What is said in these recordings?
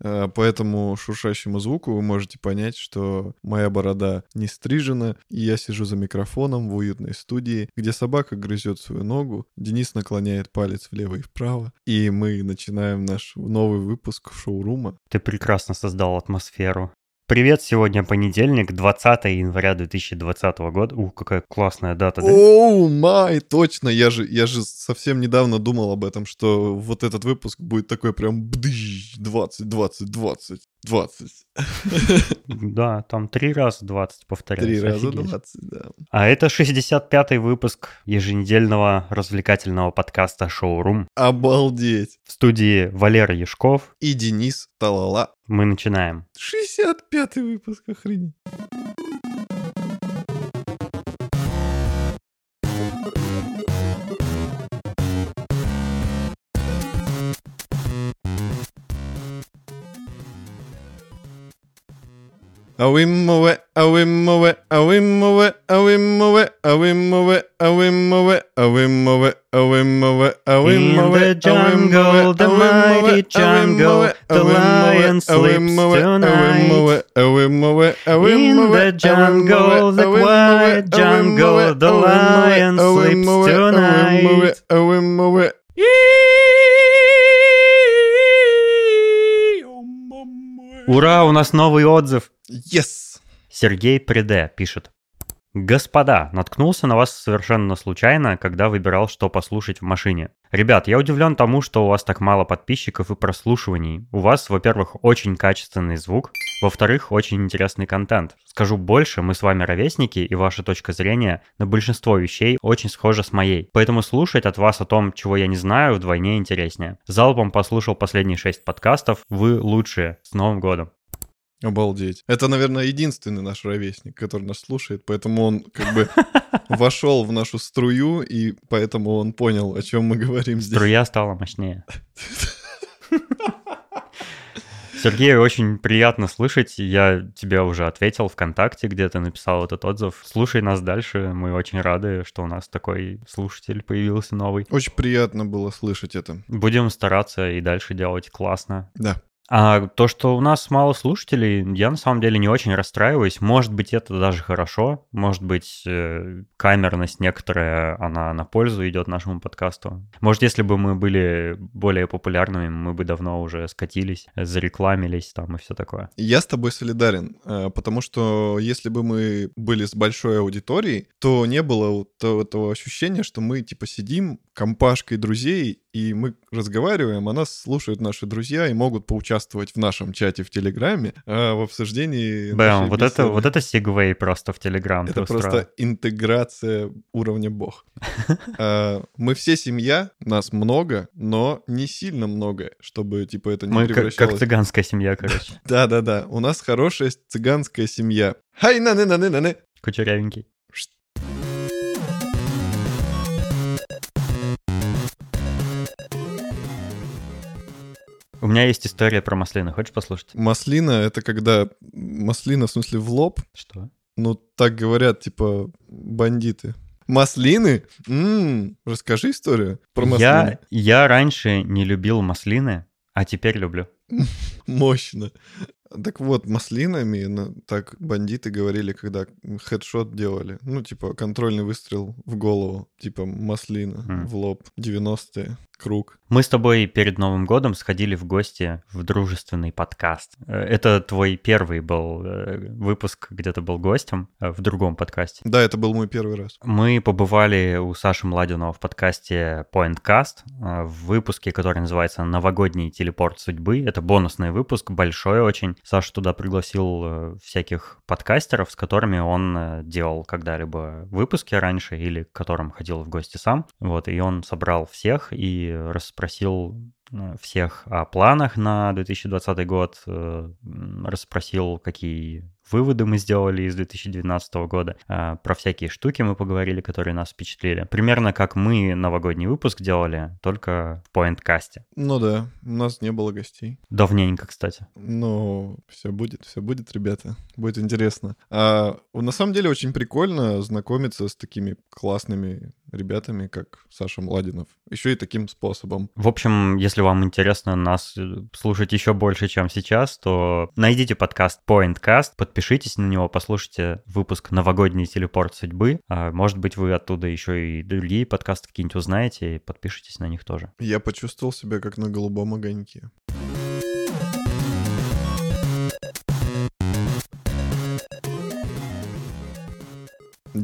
Э, по этому шуршащему звуку вы можете понять, что моя борода не стрижена, и я сижу за микрофоном в уютной студии, где собака грызет свою ногу, Денис наклоняет палец влево и вправо, и мы начинаем наш новый выпуск шоурума. Ты прекрасно создал атмосферу. Привет, сегодня понедельник, 20 января 2020 года. Ух, какая классная дата, да? Оу, май, точно, я же, я же совсем недавно думал об этом, что вот этот выпуск будет такой прям бдыщ, 20, 20, 20, 20. Да, там три раза 20 повторяется. Три раза офигеть. 20, да. А это 65-й выпуск еженедельного развлекательного подкаста «Шоурум». Обалдеть. В студии Валера Яшков. И Денис Талала. Мы начинаем. 65-й выпуск, охренеть. we move it, а we move it, а we In move the it, а we move jungle, it, the а we move mighty it, а we move jungle, it, the а we move lion it, а we sleeps move it, а we move it, а we move it, а we In move the it, а we move jungle, it, the а we move quiet it, а we move jungle, it, the а we move it, lion а we sleeps move it, а we move tonight. it, а we move it. Ура, у нас новый отзыв. Yes! Сергей Преде пишет. Господа, наткнулся на вас совершенно случайно, когда выбирал, что послушать в машине. Ребят, я удивлен тому, что у вас так мало подписчиков и прослушиваний. У вас, во-первых, очень качественный звук, во-вторых, очень интересный контент. Скажу больше, мы с вами ровесники, и ваша точка зрения на большинство вещей очень схожа с моей. Поэтому слушать от вас о том, чего я не знаю, вдвойне интереснее. Залпом послушал последние шесть подкастов. Вы лучшие. С Новым годом. Обалдеть. Это, наверное, единственный наш ровесник, который нас слушает, поэтому он как бы вошел в нашу струю, и поэтому он понял, о чем мы говорим здесь. Струя стала мощнее. Сергей, очень приятно слышать. Я тебе уже ответил ВКонтакте, где ты написал этот отзыв. Слушай нас дальше. Мы очень рады, что у нас такой слушатель появился новый. Очень приятно было слышать это. Будем стараться и дальше делать классно. Да. А то, что у нас мало слушателей, я на самом деле не очень расстраиваюсь. Может быть, это даже хорошо. Может быть, э, камерность некоторая, она на пользу идет нашему подкасту. Может, если бы мы были более популярными, мы бы давно уже скатились, зарекламились там и все такое. Я с тобой солидарен, э, потому что если бы мы были с большой аудиторией, то не было вот этого ощущения, что мы типа сидим компашкой друзей, и мы разговариваем, а нас слушают наши друзья и могут поучаствовать в нашем чате в Телеграме э, в обсуждении Бэм, вот это, вот это сегвей просто в Телеграм Это устроил. просто интеграция уровня бог. А, Мы все семья, нас много, но не сильно много, чтобы типа это не Мы как, как цыганская семья, короче. Да-да-да, у нас хорошая цыганская семья. Хай на на на на на Кучерявенький. У меня есть история про маслины. Хочешь послушать? Маслина — это когда... Маслина, в смысле, в лоб? Что? Ну, так говорят, типа, бандиты. Маслины? М, Расскажи историю про маслины. Я, я раньше не любил маслины, а теперь люблю. Мощно. Так вот, маслинами, ну, так бандиты говорили, когда хедшот делали. Ну, типа, контрольный выстрел в голову, типа, маслина Мгм. в лоб. 90-е, круг. Мы с тобой перед Новым годом сходили в гости в дружественный подкаст. Э, Это твой первый был э, выпуск, где ты был гостем э, в другом подкасте. Да, это был мой первый раз. Мы побывали у Саши Младинова в подкасте Pointcast в выпуске, который называется «Новогодний телепорт судьбы». Это бонусный выпуск, большой очень. Саша туда пригласил э, всяких подкастеров, с которыми он э, делал когда-либо выпуски раньше или к которым ходил в гости сам. Вот, и он собрал всех и расспросил э, всех о планах на 2020 год, расспросил, какие выводы мы сделали из 2019 года, а, про всякие штуки мы поговорили, которые нас впечатлили. Примерно как мы новогодний выпуск делали, только в поинткасте. Ну да, у нас не было гостей. Давненько, кстати. Но все будет, все будет, ребята. Будет интересно. А, на самом деле очень прикольно знакомиться с такими классными ребятами, как Саша Младинов. Еще и таким способом. В общем, если вам интересно нас э, слушать еще больше, чем сейчас, то найдите подкаст Pointcast, подпишитесь на него, послушайте выпуск «Новогодний телепорт судьбы». А, может быть, вы оттуда еще и другие подкасты какие-нибудь узнаете и подпишитесь на них тоже. Я почувствовал себя как на голубом огоньке.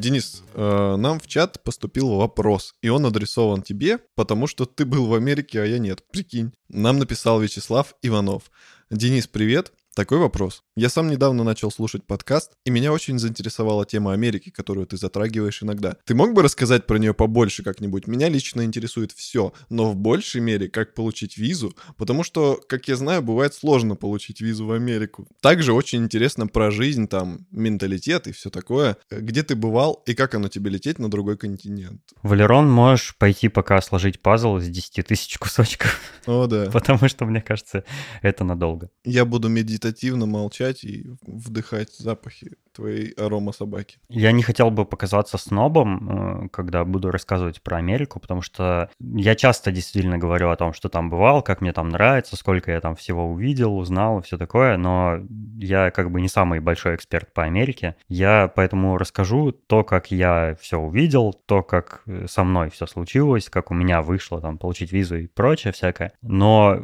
Денис, э, нам в чат поступил вопрос, и он адресован тебе, потому что ты был в Америке, а я нет. Прикинь. Нам написал Вячеслав Иванов. Денис, привет. Такой вопрос. Я сам недавно начал слушать подкаст, и меня очень заинтересовала тема Америки, которую ты затрагиваешь иногда. Ты мог бы рассказать про нее побольше как-нибудь? Меня лично интересует все, но в большей мере, как получить визу, потому что, как я знаю, бывает сложно получить визу в Америку. Также очень интересно про жизнь, там, менталитет и все такое. Где ты бывал и как оно тебе лететь на другой континент? Валерон, можешь пойти пока сложить пазл из 10 тысяч кусочков. О, да. Потому что, мне кажется, это надолго. Я буду медитативно молчать и вдыхать запахи твоей арома собаки. Я не хотел бы показаться снобом, э, когда буду рассказывать про Америку, потому что я часто действительно говорю о том, что там бывал, как мне там нравится, сколько я там всего увидел, узнал все такое, но я как бы не самый большой эксперт по Америке. Я поэтому расскажу то, как я все увидел, то, как э, со мной все случилось, как у меня вышло там получить визу и прочее всякое. Но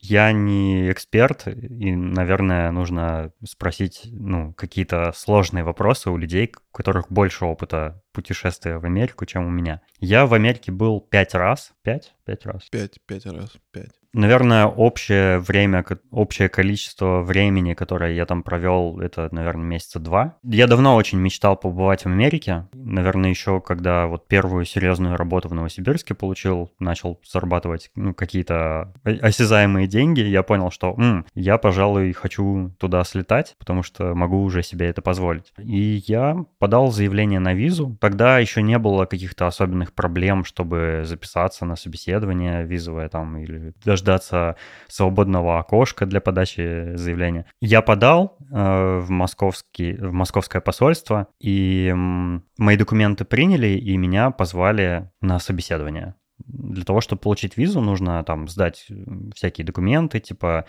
я не эксперт, и, наверное, нужно спросить, ну, какие-то сложные вопросы у людей, у которых больше опыта путешествия в Америку, чем у меня. Я в Америке был пять раз. Пять? Пять раз. Пять, пять раз, пять. Наверное, общее время, общее количество времени, которое я там провел, это, наверное, месяца два. Я давно очень мечтал побывать в Америке. Наверное, еще когда вот первую серьезную работу в Новосибирске получил, начал зарабатывать ну, какие-то осязаемые деньги, я понял, что М, я, пожалуй, хочу туда слетать, потому что могу уже себе это позволить. И я подал заявление на визу. Тогда еще не было каких-то особенных проблем, чтобы записаться на собеседование визовое там или даже дождаться свободного окошка для подачи заявления. Я подал э, в, московский, в московское посольство, и э, мои документы приняли, и меня позвали на собеседование. Для того, чтобы получить визу, нужно там сдать всякие документы, типа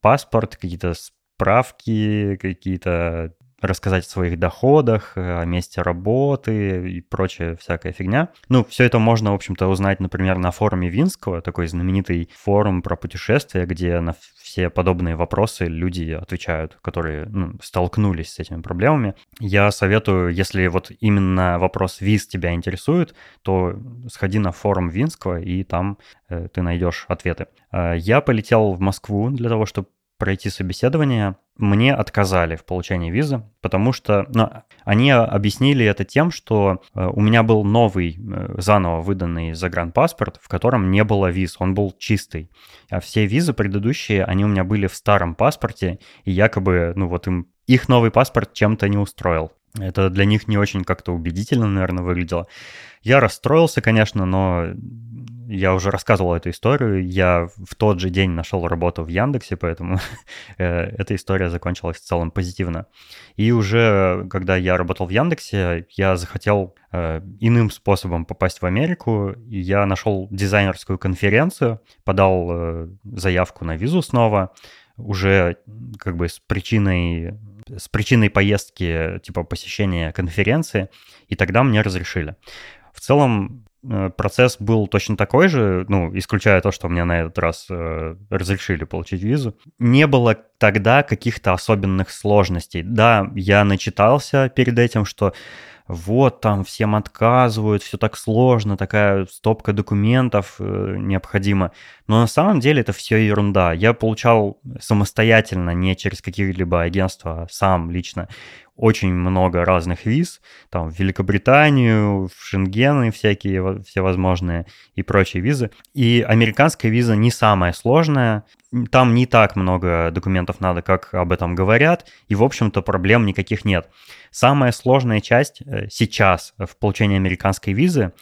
паспорт, какие-то справки, какие-то рассказать о своих доходах, о месте работы и прочая всякая фигня. Ну, все это можно, в общем-то, узнать, например, на форуме Винского, такой знаменитый форум про путешествия, где на все подобные вопросы люди отвечают, которые ну, столкнулись с этими проблемами. Я советую, если вот именно вопрос виз тебя интересует, то сходи на форум Винского, и там э, ты найдешь ответы. Э, я полетел в Москву для того, чтобы пройти собеседование, мне отказали в получении визы, потому что ну, они объяснили это тем, что э, у меня был новый, э, заново выданный загранпаспорт, в котором не было виз, он был чистый. А все визы предыдущие, они у меня были в старом паспорте, и якобы, ну вот им их новый паспорт чем-то не устроил. Это для них не очень как-то убедительно, наверное, выглядело. Я расстроился, конечно, но я уже рассказывал эту историю. Я в тот же день нашел работу в Яндексе, поэтому э, эта история закончилась в целом позитивно. И уже когда я работал в Яндексе, я захотел э, иным способом попасть в Америку. Я нашел дизайнерскую конференцию, подал э, заявку на визу снова, уже как бы с причиной с причиной поездки, типа посещения конференции, и тогда мне разрешили. В целом, Э, процесс был точно такой же, ну, исключая то, что мне на этот раз э, разрешили получить визу. Не было тогда каких-то особенных сложностей. Да, я начитался перед этим, что вот там всем отказывают, все так сложно, такая стопка документов э, необходима. Но на самом деле это все ерунда. Я получал самостоятельно, не через какие-либо агентства, а сам лично очень много разных виз, там в Великобританию, в и всякие всевозможные и прочие визы. И американская виза не самая сложная, там не так много документов надо, как об этом говорят, и, в общем-то, проблем никаких нет. Самая сложная часть э, сейчас в получении американской визы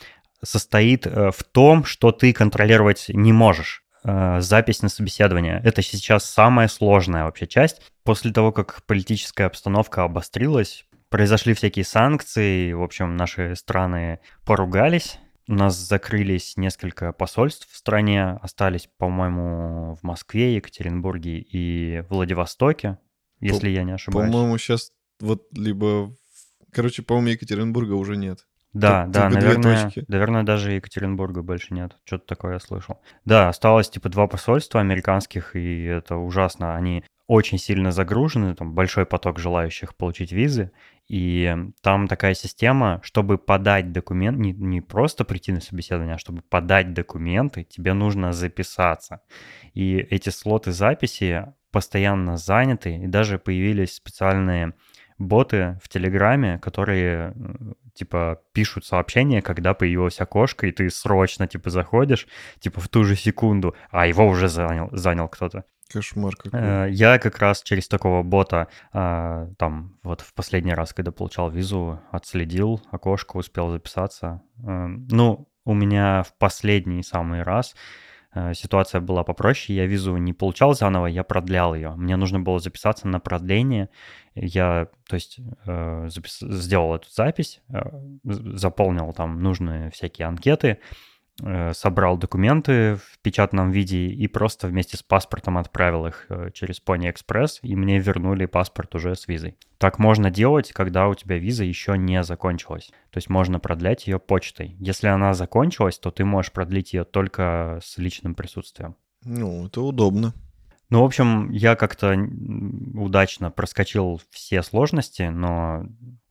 состоит э, в том, что ты контролировать не можешь запись на собеседование. Это сейчас самая сложная вообще часть. После того, как политическая обстановка обострилась, произошли всякие санкции, в общем, наши страны поругались, у нас закрылись несколько посольств в стране, остались, по-моему, в Москве, Екатеринбурге и Владивостоке, если По- я не ошибаюсь. По-моему, сейчас вот либо... Короче, по-моему, Екатеринбурга уже нет. Да, Тут, да, наверное, наверное, даже Екатеринбурга больше нет. Что-то такое я слышал. Да, осталось типа два посольства американских, и это ужасно. Они очень сильно загружены, там большой поток желающих получить визы, и там такая система, чтобы подать документ, не, не просто прийти на собеседование, а чтобы подать документы, тебе нужно записаться. И эти слоты записи постоянно заняты, и даже появились специальные боты в Телеграме, которые типа пишут сообщения, когда появилось окошко, и ты срочно типа заходишь, типа в ту же секунду, а его уже занял, занял кто-то. Кошмар какой. Э, я как раз через такого бота э, там вот в последний раз, когда получал визу, отследил окошко, успел записаться. Э, ну, у меня в последний самый раз ситуация была попроще. Я визу не получал заново, я продлял ее. Мне нужно было записаться на продление. Я, то есть, запис... сделал эту запись, заполнил там нужные всякие анкеты, Э, собрал документы в печатном виде и просто вместе с паспортом отправил их э, через Pony Express, и мне вернули паспорт уже с визой. Так можно делать, когда у тебя виза еще не закончилась. То есть можно продлять ее почтой. Если она закончилась, то ты можешь продлить ее только с личным присутствием. Ну, это удобно. Ну, в общем, я как-то удачно проскочил все сложности, но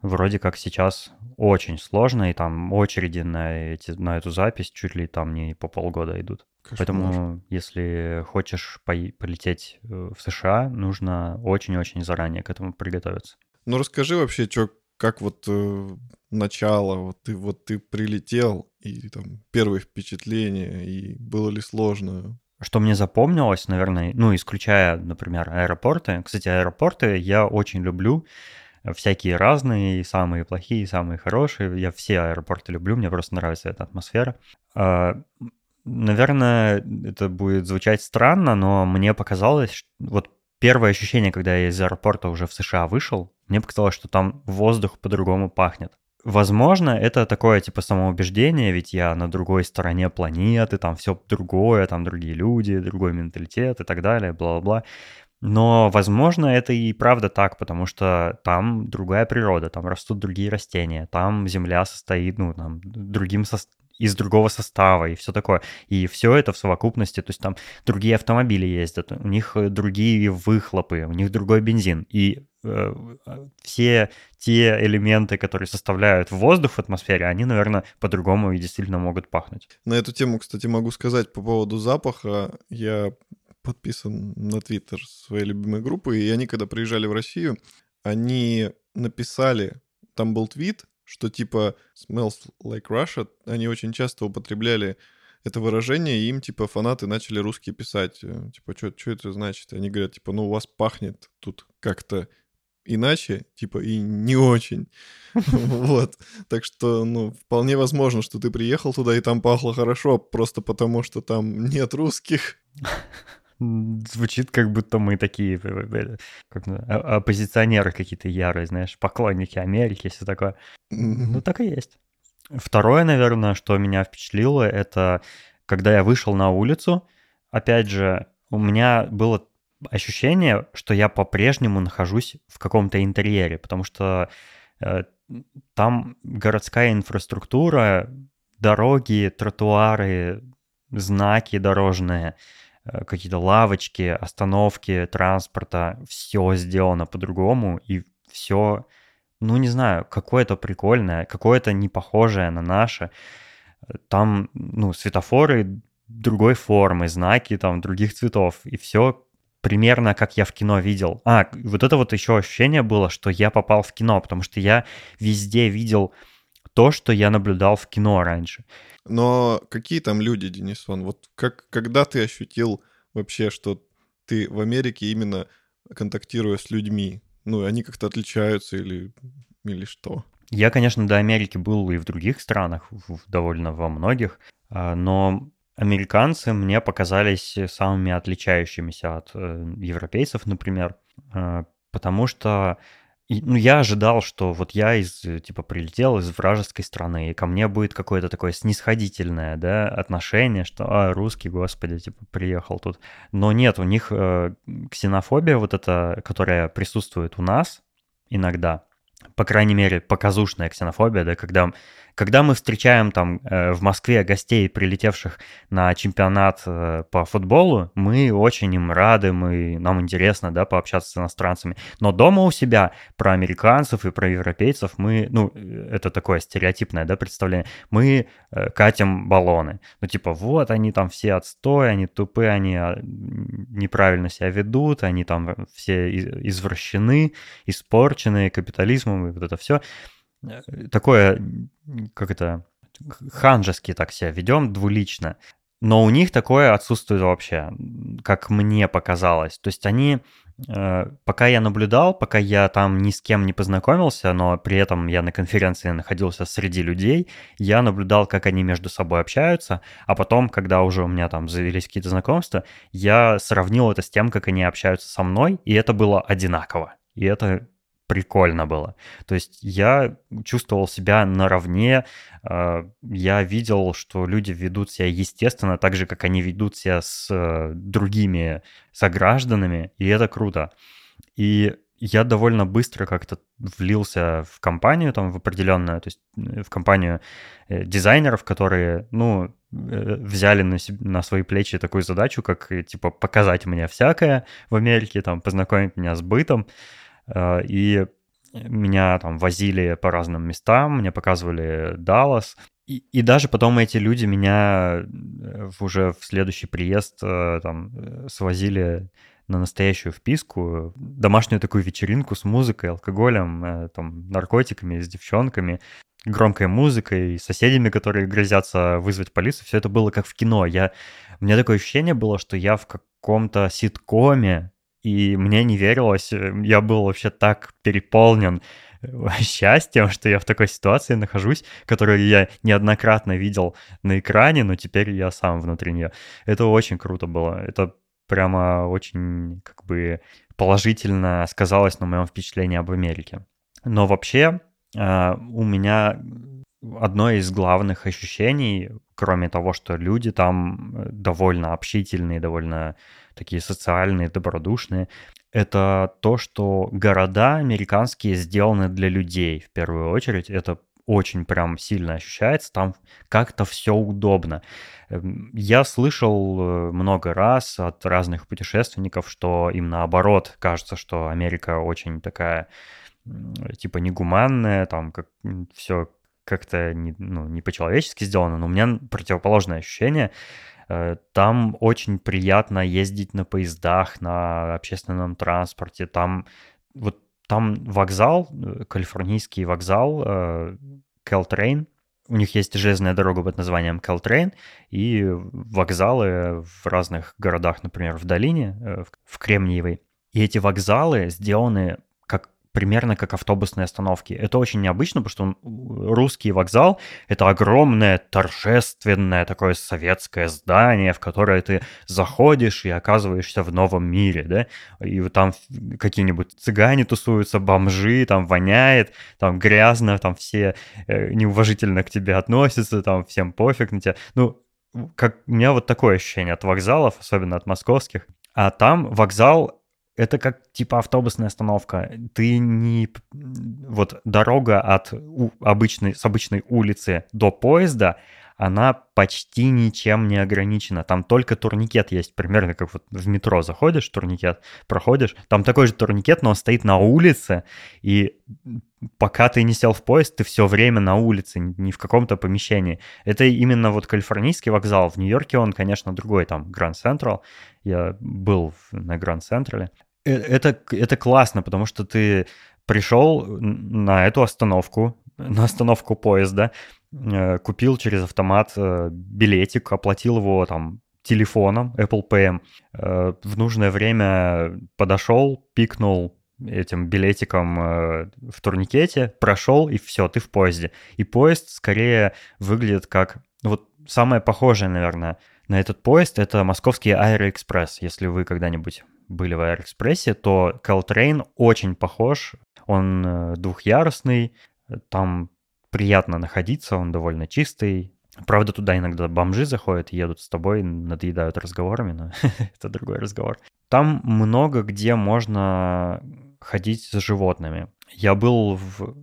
вроде как сейчас очень сложно, и там очереди на, эти, на эту запись чуть ли там не по полгода идут. Кошмар. Поэтому, если хочешь по- полететь э, в США, нужно очень-очень заранее к этому приготовиться. Ну, расскажи вообще, что, как вот э, начало, вот ты, вот ты прилетел, и там первые впечатления, и было ли сложно? Что мне запомнилось, наверное, ну, исключая, например, аэропорты. Кстати, аэропорты я очень люблю всякие разные, и самые плохие, и самые хорошие. Я все аэропорты люблю, мне просто нравится эта атмосфера. А, наверное, это будет звучать странно, но мне показалось, вот первое ощущение, когда я из аэропорта уже в США вышел, мне показалось, что там воздух по-другому пахнет. Возможно, это такое типа самоубеждение, ведь я на другой стороне планеты, там все другое, там другие люди, другой менталитет и так далее, бла-бла-бла. Но, возможно, это и правда так, потому что там другая природа, там растут другие растения, там земля состоит, ну, там, другим со... из другого состава и все такое. И все это в совокупности, то есть там другие автомобили ездят, у них э, другие выхлопы, у них другой бензин. И э, все те элементы, которые составляют воздух в атмосфере, они, наверное, по-другому и действительно могут пахнуть. На эту тему, кстати, могу сказать по поводу запаха. Я подписан на Твиттер своей любимой группы, и они, когда приезжали в Россию, они написали, там был твит, что типа smells like Russia, они очень часто употребляли это выражение, и им, типа, фанаты начали русские писать, э, типа, что это значит? Они говорят, типа, ну, у вас пахнет тут как-то иначе, типа, и не очень. Вот. Так что, ну, вполне возможно, что ты приехал туда, и там пахло хорошо, просто потому что там нет русских. Звучит, как будто мы такие э, э, как, оппозиционеры какие-то ярые, знаешь, поклонники Америки, все такое. Ну, так и есть. Второе, наверное, что меня впечатлило, это когда я вышел на улицу, опять же, у меня было ощущение, что я по-прежнему нахожусь в каком-то интерьере, потому что э, там городская инфраструктура, дороги, тротуары, знаки дорожные — Э, какие-то лавочки, остановки транспорта, все сделано по-другому, и все, ну не знаю, какое-то прикольное, какое-то не похожее на наше. Там, ну, светофоры другой формы, знаки там других цветов, и все примерно как я в кино видел. А, вот это вот еще ощущение было, что я попал в кино, потому что я везде видел то, что я наблюдал в кино раньше. Но какие там люди, Денисон? Вот как, когда ты ощутил вообще, что ты в Америке именно контактируя с людьми? Ну, они как-то отличаются или, или что? Я, конечно, до Америки был и в других странах, довольно во многих, а, но американцы мне показались самыми отличающимися от э, европейцев, например, а, потому что и, ну, я ожидал, что вот я из, типа, прилетел из вражеской страны, и ко мне будет какое-то такое снисходительное, да, отношение, что, а, русский, господи, типа, приехал тут. Но нет, у них э, ксенофобия вот эта, которая присутствует у нас иногда, по крайней мере, показушная ксенофобия, да, когда когда мы встречаем там э, в Москве гостей, прилетевших на чемпионат э, по футболу, мы очень им рады, мы, нам интересно, да, пообщаться с иностранцами. Но дома у себя про американцев и про европейцев мы, ну, э, это такое стереотипное, да, представление, мы катим баллоны. Ну, типа, вот, они там все отстой, они тупые, они а, неправильно себя ведут, они там все извращены, испорчены капитализмом и вот это все. Э, такое, как это, ханжески так себя ведем, двулично. Но у них такое отсутствует вообще, как мне показалось. То есть они, э, пока я наблюдал, пока я там ни с кем не познакомился, но при этом я на конференции находился среди людей, я наблюдал, как они между собой общаются, а потом, когда уже у меня там завелись какие-то знакомства, я сравнил это с тем, как они общаются со мной, и это было одинаково. И это прикольно было. То есть я чувствовал себя наравне, а, я видел, что люди ведут себя естественно, так же, как они ведут себя с э, другими согражданами, и это круто. И я довольно быстро как-то влился в компанию, там, в определенную, то есть э, в компанию э, дизайнеров, которые, ну, взяли на, себе, на свои плечи такую задачу, как, типа, показать мне всякое в Америке, там, познакомить меня с бытом, Э, и меня там возили по разным местам, мне показывали Даллас. И, и даже потом эти люди меня э, уже в следующий приезд э, там свозили на настоящую вписку, домашнюю такую вечеринку с музыкой, алкоголем, там, наркотиками, с девчонками, громкой музыкой, соседями, которые грозятся вызвать полицию. Все это было как в кино. Я... У меня такое ощущение было, что я в каком-то ситкоме, и мне не верилось, э, я был вообще так переполнен э, счастьем, что я в такой ситуации нахожусь, которую я неоднократно видел на экране, но теперь я сам внутри нее. Это очень круто было. Это прямо очень как бы положительно сказалось на моем впечатлении об Америке. Но вообще а, у меня одно из главных ощущений, кроме того, что люди там э, довольно общительные, довольно такие социальные, добродушные, это то, что города американские сделаны для людей в первую очередь. Это очень прям сильно ощущается, там как-то все удобно. Эм, я слышал э, много раз от разных путешественников, что им наоборот кажется, что Америка очень такая типа негуманная, там как все как-то не, ну, не по-человечески сделано, но у меня противоположное ощущение. Э, там очень приятно ездить на поездах, на общественном транспорте. Там вот там вокзал, э, калифорнийский вокзал, Caltrain, э, у них есть железная дорога под названием Caltrain и вокзалы в разных городах, например, в долине, в Кремниевой. И эти вокзалы сделаны примерно как автобусные остановки. Это очень необычно, потому что русский вокзал — это огромное, торжественное такое советское здание, в которое ты заходишь и оказываешься в новом мире, да, и там какие-нибудь цыгане тусуются, бомжи, там воняет, там грязно, там все э, неуважительно к тебе относятся, там всем пофиг на тебя. Ну, как у меня вот такое ощущение от вокзалов, особенно от московских. А там вокзал это как типа автобусная остановка. Ты не... Вот дорога от обычной, с обычной улицы до поезда, она почти ничем не ограничена. Там только турникет есть, примерно как вот в метро заходишь, турникет, проходишь, там такой же турникет, но он стоит на улице, и пока ты не сел в поезд, ты все время на улице, не в каком-то помещении. Это именно вот калифорнийский вокзал. В Нью-Йорке он, конечно, другой, там Гранд Централ. Я был на Гранд Централе. Э, это, это классно, потому что ты пришел на эту остановку, на остановку поезда, э, купил через автомат э, билетик, оплатил его там телефоном Apple Pay, в нужное время подошел, пикнул этим билетиком в турникете, прошел, и все, ты в поезде. И поезд скорее выглядит как... Вот самое похожее, наверное, на этот поезд — это московский Аэроэкспресс, если вы когда-нибудь были в Аэроэкспрессе, то Caltrain очень похож. Он э, двухъярусный, там приятно находиться, он довольно чистый. Правда, туда иногда бомжи заходят, едут с тобой, надоедают разговорами, но это другой разговор. Там много где можно ходить с животными. Я был в,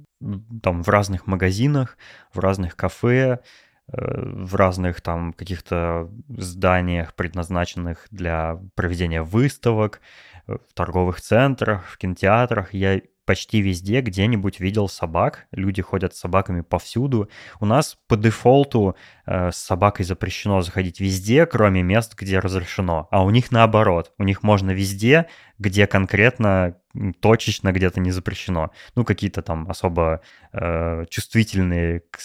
там, в разных магазинах, в разных кафе, в разных там каких-то зданиях, предназначенных для проведения выставок, в торговых центрах, в кинотеатрах. Я почти везде где-нибудь видел собак. Люди ходят с собаками повсюду. У нас по дефолту э, с собакой запрещено заходить везде, кроме мест, где разрешено. А у них наоборот. У них можно везде, где конкретно точечно где-то не запрещено. Ну, какие-то там особо э, чувствительные к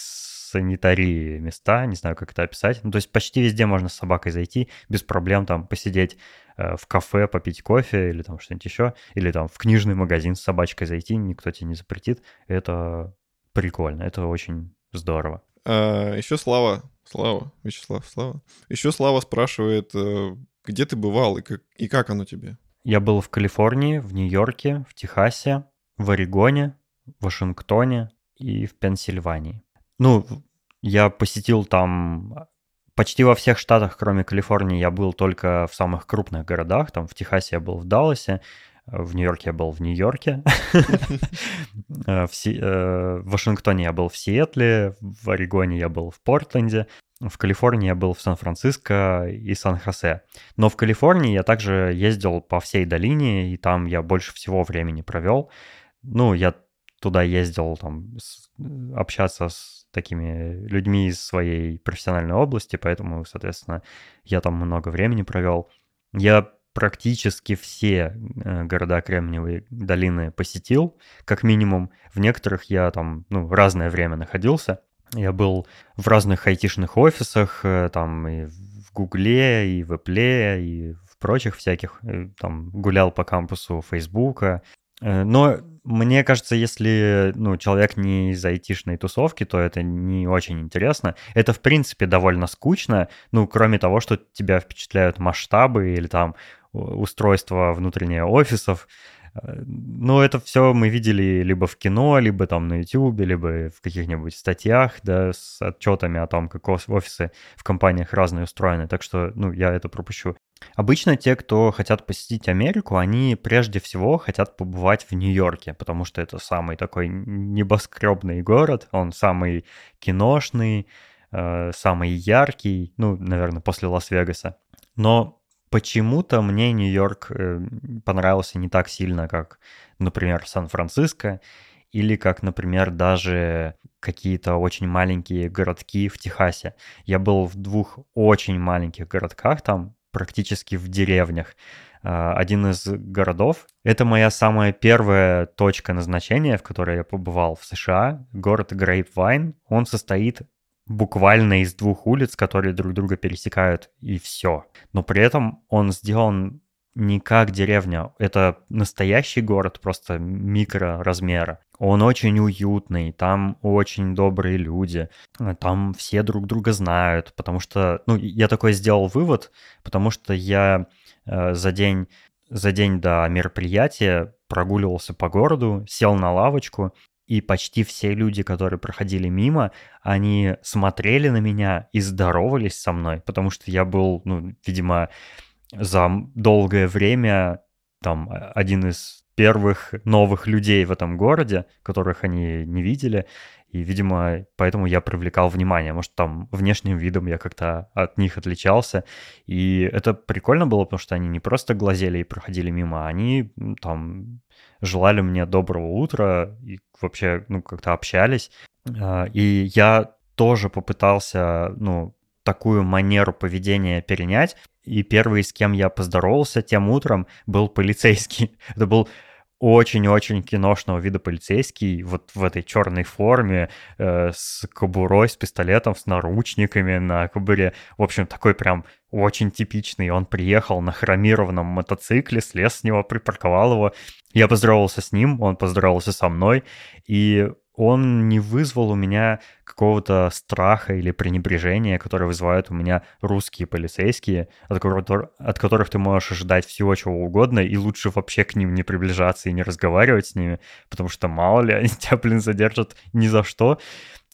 санитарии места, не знаю, как это описать. Ну, то есть почти везде можно с собакой зайти, без проблем там посидеть Э, в кафе попить кофе или там что-нибудь еще, или там в книжный магазин с собачкой зайти, никто тебе не запретит. Это прикольно, это очень здорово. А, еще Слава, Слава, Вячеслав, Слава. Еще Слава спрашивает, э, где ты бывал и как, и как оно тебе? Я был в Калифорнии, в Нью-Йорке, в Техасе, в Орегоне, в Вашингтоне и в Пенсильвании. Ну, я посетил там почти во всех штатах, кроме Калифорнии, я был только в самых крупных городах. Там в Техасе я был в Далласе, в Нью-Йорке я был в Нью-Йорке, э, э, в Вашингтоне я был в Сиэтле, в Орегоне я был в Портленде, в Калифорнии я был в Сан-Франциско и Сан-Хосе. Но в Калифорнии я также ездил по всей долине, и там я больше всего времени провел. Ну, я туда ездил там общаться с такими людьми из своей профессиональной области, поэтому, соответственно, я там много времени провел. Я практически все э, города Кремниевой долины посетил, как минимум. В некоторых я там, ну, разное время находился. Я был в разных айтишных офисах, э, там и в Гугле, и в Apple, и в прочих всяких. Э, там гулял по кампусу Фейсбука. Но мне кажется, если ну, человек не из айтишной тусовки, то это не очень интересно. Это, в принципе, довольно скучно, ну, кроме того, что тебя впечатляют масштабы или там устройство внутреннее офисов. Э, но это все мы видели либо в кино, либо там на YouTube, либо в каких-нибудь статьях, да, с отчетами о том, как офисы в компаниях разные устроены. Так что, ну, я это пропущу. Обычно те, кто хотят посетить Америку, они прежде всего хотят побывать в Нью-Йорке, потому что это самый такой небоскребный город, он самый киношный, э, самый яркий, ну, наверное, после Лас-Вегаса. Но почему-то мне Нью-Йорк э, понравился не так сильно, как, например, Сан-Франциско, или как, например, даже какие-то очень маленькие городки в Техасе. Я был в двух очень маленьких городках там, практически в деревнях. А, один из городов. Это моя самая первая точка назначения, в которой я побывал в США. Город Грейпвайн. Он состоит буквально из двух улиц, которые друг друга пересекают, и все. Но при этом он сделан не как деревня. Это настоящий город, просто микроразмера. Он очень уютный, там очень добрые люди, там все друг друга знают, потому что, ну, я такой сделал вывод, потому что я э, за день за день до мероприятия прогуливался по городу, сел на лавочку, и почти все люди, которые проходили мимо, они смотрели на меня и здоровались со мной, потому что я был, ну, видимо, за долгое время там один из первых новых людей в этом городе, которых они не видели, и, видимо, поэтому я привлекал внимание. Может, там внешним видом я как-то от них отличался. И это прикольно было, потому что они не просто глазели и проходили мимо, они там желали мне доброго утра и вообще, ну, как-то общались. А, и я тоже попытался, ну, такую манеру поведения перенять. И первый, с кем я поздоровался тем утром, был полицейский. Это был очень-очень киношного вида полицейский вот в этой черной форме э, с кобурой, с пистолетом, с наручниками на кобуре. В общем, такой прям очень типичный. Он приехал на хромированном мотоцикле, слез с него, припарковал его. Я поздоровался с ним, он поздоровался со мной, и он не вызвал у меня какого-то страха или пренебрежения, которое вызывают у меня русские полицейские, от, которых, от которых ты можешь ожидать всего чего угодно, и лучше вообще к ним не приближаться и не разговаривать с ними, потому что мало ли они тебя, блин, задержат ни за что.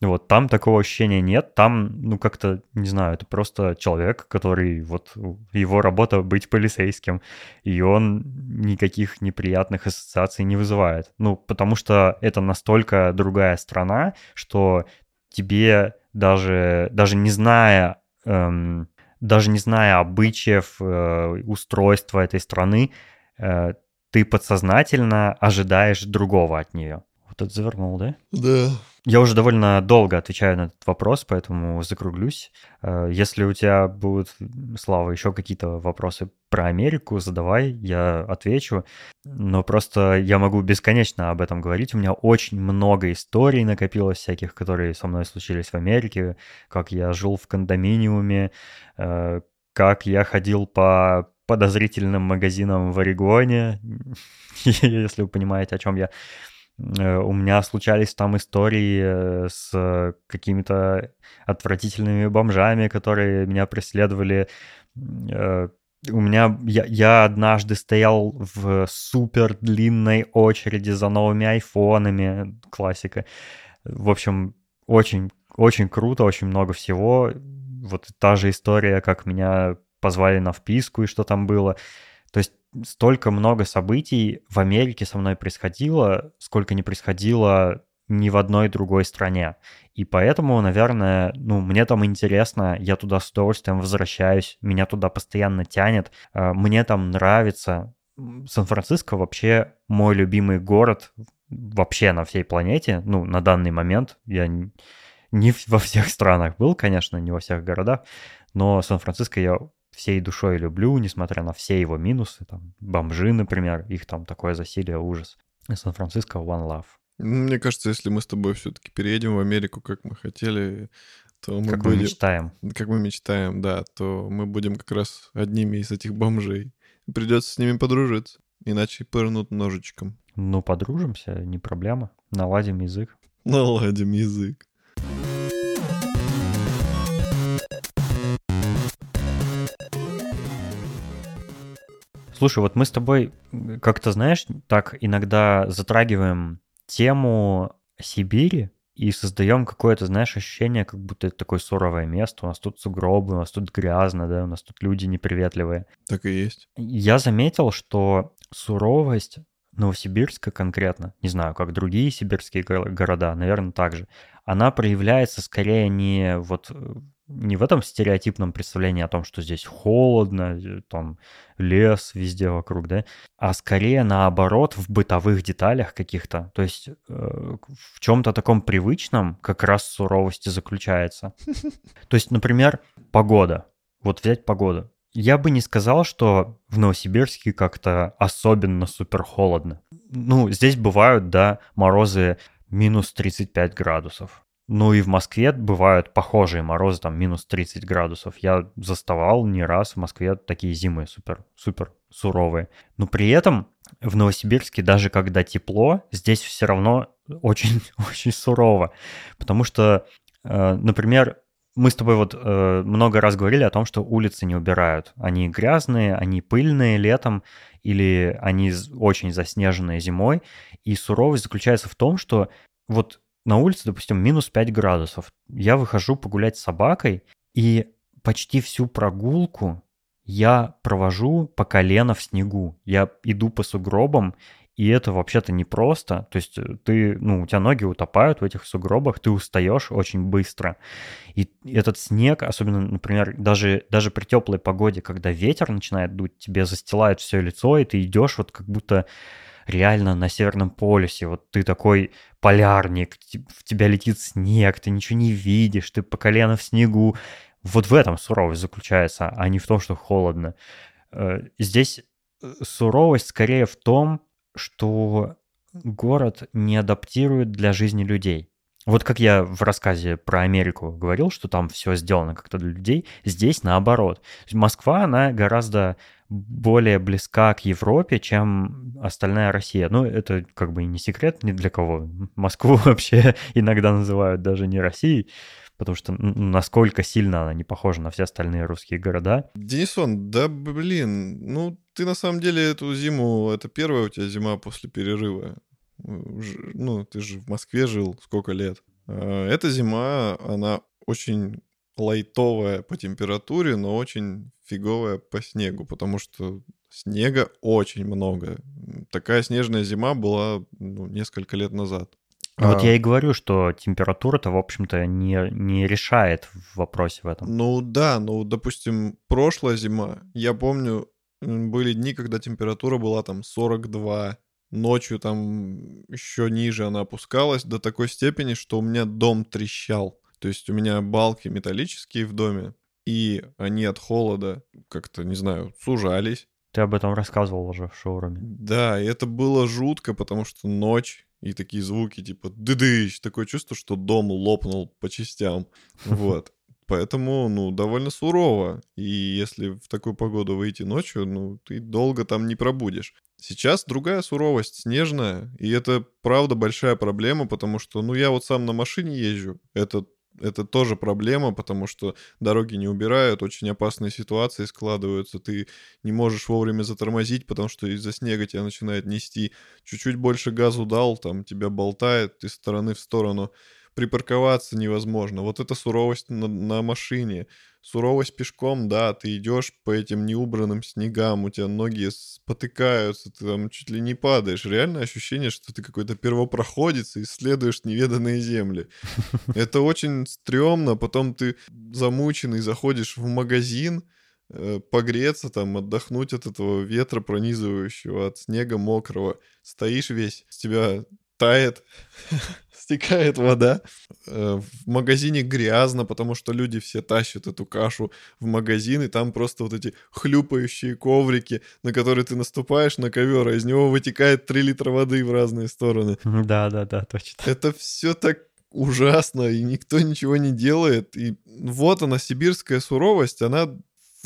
Вот там такого ощущения нет, там, ну, как-то, не знаю, это просто человек, который, вот, его работа быть полицейским, и он никаких неприятных ассоциаций не вызывает. Ну, потому что это настолько другая страна, что тебе даже, даже не зная, эм, даже не зная обычаев, э, устройства этой страны, э, ты подсознательно ожидаешь другого от нее. Вот это завернул, да? Да. Я уже довольно долго отвечаю на этот вопрос, поэтому закруглюсь. Э, если у тебя будут, Слава, еще какие-то вопросы про Америку, задавай, я отвечу. Но просто я могу бесконечно об этом говорить. У меня очень много историй накопилось всяких, которые со мной случились в Америке, как я жил в кондоминиуме, э, как я ходил по подозрительным магазинам в Орегоне, если вы понимаете, о чем я. Э, у меня случались там истории э, с какими-то отвратительными бомжами, которые меня преследовали. Э, у меня я, я однажды стоял в супер длинной очереди за новыми айфонами, классика. В общем, очень очень круто, очень много всего. Вот та же история, как меня позвали на вписку и что там было. То есть столько много событий в Америке со мной происходило, сколько не происходило ни в одной другой стране. И поэтому, наверное, ну, мне там интересно, я туда с удовольствием возвращаюсь, меня туда постоянно тянет, а, мне там нравится. Сан-Франциско вообще мой любимый город вообще на всей планете, ну, на данный момент. Я не во всех странах был, конечно, не во всех городах, но Сан-Франциско я всей душой люблю, несмотря на все его минусы, там, бомжи, например, их там такое засилие, ужас. Сан-Франциско One Love. Мне кажется, если мы с тобой все-таки переедем в Америку, как мы хотели, то мы как будем... мы мечтаем. Как мы мечтаем, да, то мы будем как раз одними из этих бомжей. Придется с ними подружиться, иначе пырнут ножичком. Ну, подружимся, не проблема. Наладим язык. Наладим язык. Слушай, вот мы с тобой как-то, знаешь, так иногда затрагиваем тему Сибири и создаем какое-то, знаешь, ощущение, как будто это такое суровое место. У нас тут сугробы, у нас тут грязно, да, у нас тут люди неприветливые. Так и есть. Я заметил, что суровость Новосибирска конкретно, не знаю, как другие сибирские города, наверное, также, она проявляется скорее не вот не в этом стереотипном представлении о том, что здесь холодно, э, там лес везде вокруг, да, а скорее наоборот в бытовых деталях каких-то. То есть э, в чем-то таком привычном как раз суровости заключается. То есть, например, погода. Вот взять погоду. Я бы не сказал, что в Новосибирске как-то особенно супер холодно. Ну, здесь бывают, да, морозы минус 35 градусов. Ну и в Москве бывают похожие морозы, там минус 30 градусов. Я заставал не раз в Москве такие зимы супер, супер суровые. Но при этом в Новосибирске, даже когда тепло, здесь все равно очень, очень сурово. Потому что, э, например, мы с тобой вот э, много раз говорили о том, что улицы не убирают. Они грязные, они пыльные летом, или они очень заснеженные зимой. И суровость заключается в том, что вот на улице, допустим, минус 5 градусов. Я выхожу погулять с собакой, и почти всю прогулку я провожу по колено в снегу. Я иду по сугробам, и это вообще-то непросто. То есть э, ты, ну, у тебя ноги утопают в этих сугробах, ты устаешь очень быстро. И этот снег, особенно, например, даже, даже при теплой погоде, когда ветер начинает дуть, тебе застилает все лицо, и ты идешь вот как будто реально на Северном полюсе. Вот ты такой полярник, в тебя летит снег, ты ничего не видишь, ты по колено в снегу. Вот в этом суровость заключается, а не в том, что холодно. Э, здесь э, суровость скорее в том, что город не адаптирует для жизни людей. Вот как я в рассказе про Америку говорил, что там все сделано как-то для людей, здесь наоборот. Москва, она гораздо более близка к Европе, чем остальная Россия. Ну, это как бы не секрет ни для кого. Москву вообще иногда называют даже не Россией, потому что насколько сильно она не похожа на все остальные русские города. Денисон, да блин, ну ты на самом деле эту зиму, это первая у тебя зима после перерыва. Ну, ты же в Москве жил сколько лет. А, эта зима, она очень лайтовая по температуре, но очень фиговая по снегу, потому что снега очень много. Такая снежная зима была ну, несколько лет назад. Ну, вот а, я и говорю, что температура-то, в общем-то, не, не решает в вопросе в этом. Ну да, ну, допустим, прошлая зима, я помню, были дни, когда температура была там 42, ночью там еще ниже она опускалась до такой степени, что у меня дом трещал. То есть у меня балки металлические в доме, и они от холода как-то, не знаю, сужались. Ты об этом рассказывал уже в шоуруме. Да, и это было жутко, потому что ночь, и такие звуки типа дыдыщ, такое чувство, что дом лопнул по частям. Вот. Поэтому, ну, довольно сурово. И если в такую погоду выйти ночью, ну, ты долго там не пробудешь. Сейчас другая суровость, снежная, и это, правда, большая проблема, потому что, ну, я вот сам на машине езжу, это это тоже проблема, потому что дороги не убирают, очень опасные ситуации складываются, ты не можешь вовремя затормозить, потому что из-за снега тебя начинает нести. Чуть-чуть больше газу дал, там тебя болтает из стороны в сторону припарковаться невозможно. Вот это суровость на, на машине. Суровость пешком, да, ты идешь по этим неубранным снегам, у тебя ноги спотыкаются, ты там чуть ли не падаешь. Реальное ощущение, что ты какой-то первопроходец и исследуешь неведанные земли. Это очень стрёмно, потом ты замученный заходишь в магазин, э, погреться там, отдохнуть от этого ветра пронизывающего, от снега мокрого. Стоишь весь, с тебя тает, стекает вода. Э, в магазине грязно, потому что люди все тащат эту кашу в магазин, и там просто вот эти хлюпающие коврики, на которые ты наступаешь на ковер, а из него вытекает 3 литра воды в разные стороны. Да, да, да, точно. Это все так ужасно, и никто ничего не делает. И вот она, сибирская суровость, она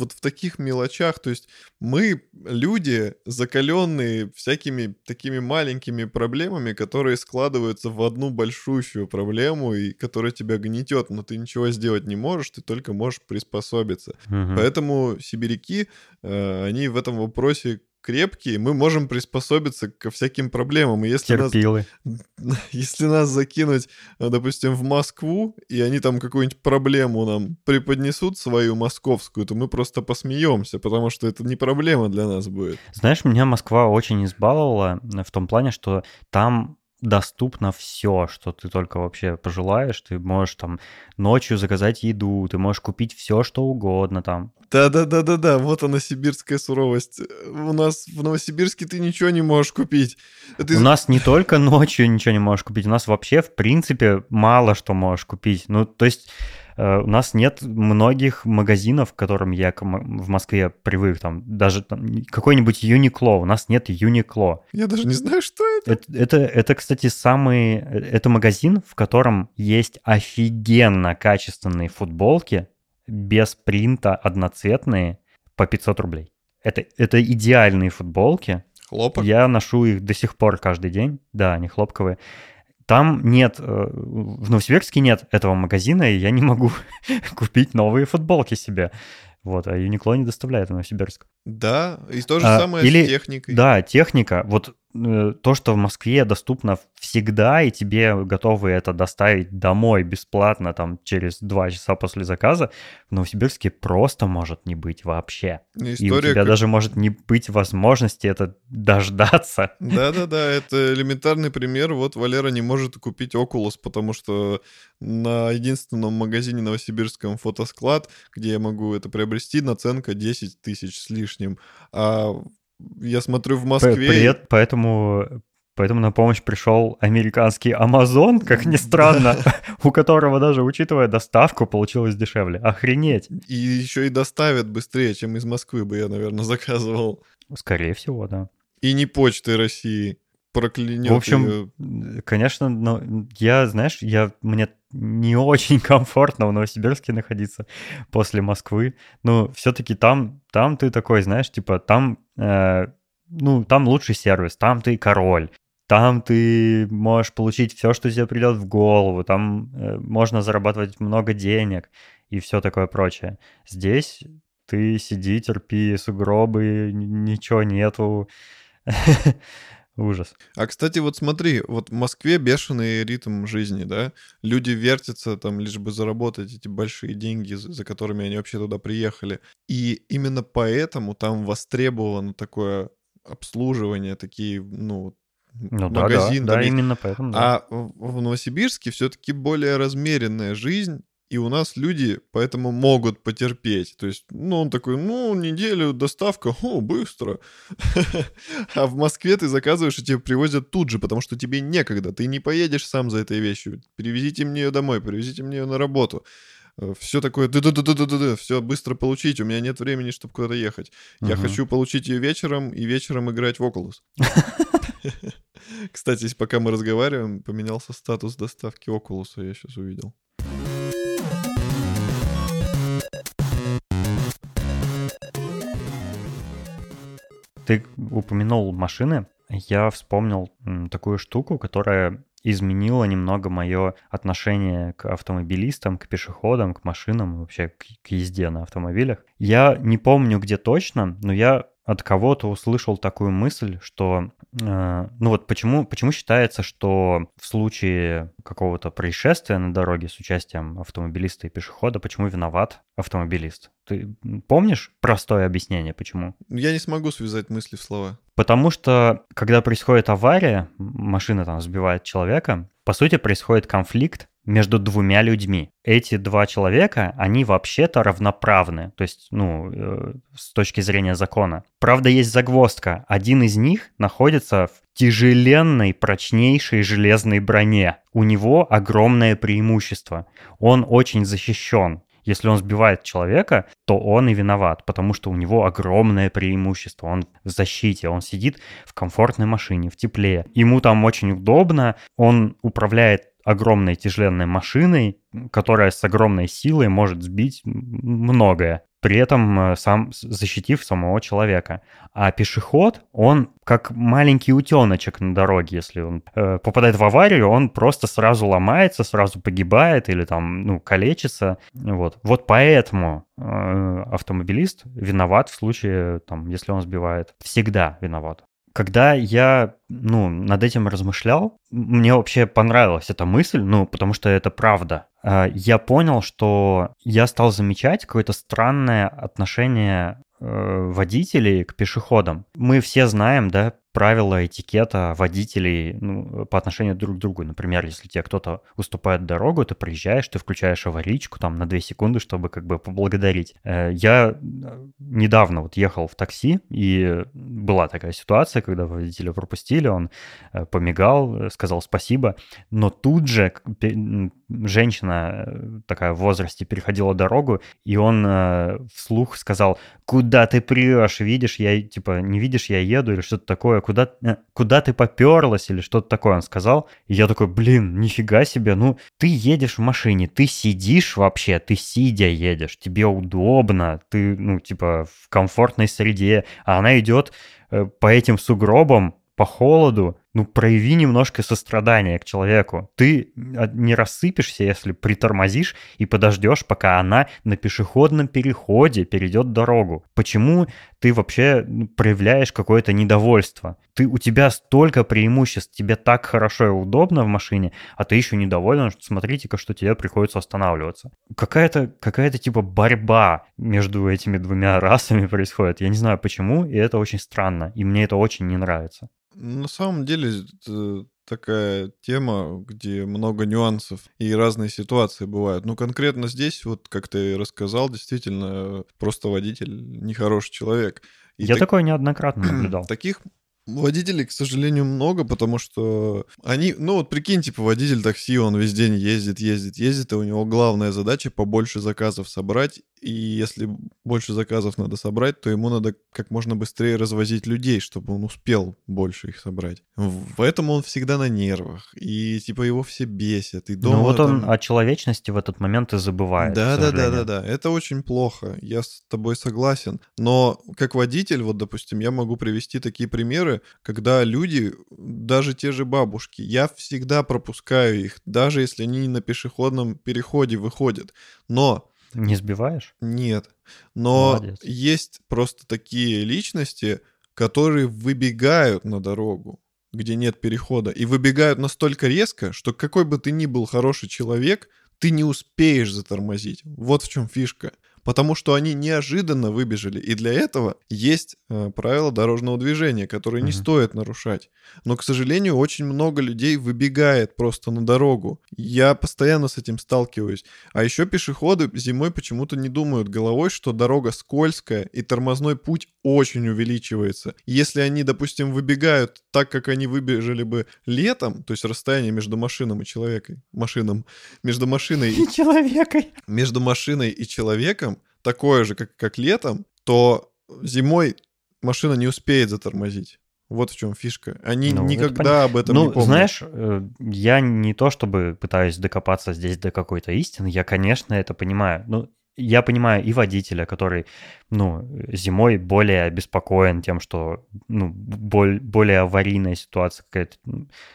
вот в таких мелочах. То есть мы, люди, закаленные всякими такими маленькими проблемами, которые складываются в одну большущую проблему и которая тебя гнетет, но ты ничего сделать не можешь, ты только можешь приспособиться. Угу. Поэтому сибиряки, э, они в этом вопросе крепкие, мы можем приспособиться ко всяким проблемам. И если Терпилы. Нас, если нас закинуть, э, допустим, в Москву, и они там какую-нибудь проблему нам преподнесут свою московскую, то мы просто посмеемся, потому что это не проблема для нас будет. Знаешь, меня Москва очень избаловала в том плане, что там доступно все, что ты только вообще пожелаешь. Ты можешь там ночью заказать еду, ты можешь купить все, что угодно там. Да-да-да-да-да, вот она сибирская суровость. У нас в Новосибирске ты ничего не можешь купить. Это... У нас не только ночью ничего не можешь купить, у нас вообще, в принципе, мало что можешь купить. Ну, то есть у нас нет многих магазинов, к которым я в Москве привык, там даже там, какой-нибудь Uniqlo, у нас нет Uniqlo. Я даже не знаю, что это. Это, это, это кстати, самый... Это магазин, в котором есть офигенно качественные футболки без принта, одноцветные, по 500 рублей. Это, это идеальные футболки. Хлопок? Я ношу их до сих пор каждый день. Да, они хлопковые. Там нет, э, в Новосибирске нет этого магазина, и я не могу купить новые футболки себе. Вот, а Uniqlo не доставляет в Новосибирск. Да, и то же а, самое или, с техникой. Да, техника. Вот то, что в Москве доступно всегда, и тебе готовы это доставить домой бесплатно, там, через два часа после заказа, в Новосибирске просто может не быть вообще. История и у тебя как... даже может не быть возможности это дождаться. Да-да-да, это элементарный пример. Вот Валера не может купить Oculus, потому что на единственном магазине новосибирском фотосклад, где я могу это приобрести, наценка 10 тысяч с лишним. А я смотрю в Москве... Привет, поэтому Поэтому на помощь пришел американский Amazon, как ни странно, у которого даже учитывая доставку получилось дешевле. Охренеть. И еще и доставят быстрее, чем из Москвы бы я, наверное, заказывал. Скорее всего, да. И не почтой России. проклянет. В общем, ее. конечно, но я, знаешь, я мне не очень комфортно в Новосибирске находиться после Москвы. Но все-таки там, там ты такой, знаешь, типа там, э, ну, там лучший сервис, там ты король. Там ты можешь получить все, что тебе придет в голову, там э, можно зарабатывать много денег и все такое прочее. Здесь ты сиди, терпи сугробы, ничего нету. Ужас. А, кстати, вот смотри, вот в Москве бешеный ритм жизни, да? Люди вертятся там лишь бы заработать эти большие деньги, за которыми они вообще туда приехали. И именно поэтому там востребовано такое обслуживание, такие, ну, ну, магазин. Да, да, да именно поэтому. Да. А в Новосибирске все-таки более размеренная жизнь, и у нас люди поэтому могут потерпеть. То есть, ну, он такой, ну, неделю доставка, о, быстро. А в Москве ты заказываешь, и тебе привозят тут же, потому что тебе некогда. Ты не поедешь сам за этой вещью. Привезите мне ее домой, привезите мне ее на работу. Э, все такое, да да да да да да да все быстро получить, у меня нет времени, чтобы куда-то ехать. Я хочу получить ее вечером и вечером играть в Oculus. Кстати, пока мы разговариваем, поменялся статус доставки Oculus, я сейчас увидел. Ты упомянул машины. Я вспомнил такую штуку, которая изменила немного мое отношение к автомобилистам, к пешеходам, к машинам, вообще к, к езде на автомобилях. Я не помню, где точно, но я от кого-то услышал такую мысль, что, э, ну вот почему, почему считается, что в случае какого-то происшествия на дороге с участием автомобилиста и пешехода, почему виноват автомобилист? Ты помнишь простое объяснение, почему? Я не смогу связать мысли в слова. Потому что, когда происходит авария, машина там сбивает человека, по сути происходит конфликт между двумя людьми. Эти два человека, они вообще-то равноправны, то есть, ну, э, с точки зрения закона. Правда, есть загвоздка. Один из них находится в тяжеленной, прочнейшей железной броне. У него огромное преимущество. Он очень защищен. Если он сбивает человека, то он и виноват, потому что у него огромное преимущество. Он в защите, он сидит в комфортной машине, в тепле. Ему там очень удобно, он управляет огромной тяжеленной машиной, которая с огромной силой может сбить многое, при этом э, сам защитив самого человека. А пешеход, он как маленький утеночек на дороге, если он э, попадает в аварию, он просто сразу ломается, сразу погибает или там, ну, калечится. Вот, вот поэтому э, автомобилист виноват в случае, там, если он сбивает. Всегда виноват. Когда я, ну, над этим размышлял, мне вообще понравилась эта мысль, ну, потому что это правда. А, я понял, что я стал замечать какое-то странное отношение э, водителей к пешеходам. Мы все знаем, да, правила этикета водителей ну, по отношению друг к другу. Например, если тебе кто-то уступает дорогу, ты приезжаешь, ты включаешь аварийку там на 2 секунды, чтобы как бы поблагодарить. Э, я э, недавно вот ехал в такси, и была такая ситуация, когда водителя пропустили, он э, помигал, сказал спасибо, но тут же женщина такая в возрасте переходила дорогу, и он вслух сказал, куда ты прешь, видишь, я, типа, не видишь, я еду, или что-то такое, куда, э, куда ты поперлась или что-то такое он сказал. И я такой, блин, нифига себе, ну ты едешь в машине, ты сидишь вообще, ты сидя едешь, тебе удобно, ты, ну, типа, в комфортной среде, а она идет э, по этим сугробам, по холоду, ну, прояви немножко сострадания к человеку. Ты а, не рассыпешься, если притормозишь и подождешь, пока она на пешеходном переходе перейдет дорогу. Почему ты вообще ну, проявляешь какое-то недовольство? Ты, у тебя столько преимуществ, тебе так хорошо и удобно в машине, а ты еще недоволен, что смотрите-ка, что тебе приходится останавливаться. Какая-то какая типа борьба между этими двумя расами происходит. Я не знаю почему, и это очень странно, и мне это очень не нравится. На самом деле это такая тема, где много нюансов и разные ситуации бывают. Ну, конкретно здесь, вот как ты рассказал, действительно, просто водитель нехороший человек. И Я так... такое неоднократно наблюдал. Таких Водителей, к сожалению, много, потому что они, ну вот прикинь, типа водитель такси, он весь день ездит, ездит, ездит, и у него главная задача побольше заказов собрать и если больше заказов надо собрать, то ему надо как можно быстрее развозить людей, чтобы он успел больше их собрать. Поэтому он всегда на нервах, и типа его все бесят, и дома... Ну вот там... он о человечности в этот момент и забывает. Да, да, да, да, да, это очень плохо, я с тобой согласен. Но как водитель, вот, допустим, я могу привести такие примеры, когда люди, даже те же бабушки, я всегда пропускаю их, даже если они на пешеходном переходе выходят. Но не сбиваешь? Нет. Но Молодец. есть просто такие личности, которые выбегают на дорогу, где нет перехода, и выбегают настолько резко, что какой бы ты ни был хороший человек, ты не успеешь затормозить. Вот в чем фишка потому что они неожиданно выбежали. И для этого есть э, правила дорожного движения, которые не mm-hmm. стоит нарушать. Но, к сожалению, очень много людей выбегает просто на дорогу. Я постоянно с этим сталкиваюсь. А еще пешеходы зимой почему-то не думают головой, что дорога скользкая и тормозной путь очень увеличивается. Если они, допустим, выбегают так, как они выбежали бы летом, то есть расстояние между машином и человеком, машином, между машиной и человеком, между машиной и человеком, такое же, как, как летом, то зимой машина не успеет затормозить. Вот в чем фишка. Они ну, никогда об этом ну, не помнят. Знаешь, э, я не то чтобы пытаюсь докопаться здесь до какой-то истины, я, конечно, это понимаю. Ну, я понимаю и водителя, который, ну, зимой более обеспокоен тем, что, ну, боль, более аварийная ситуация какая-то,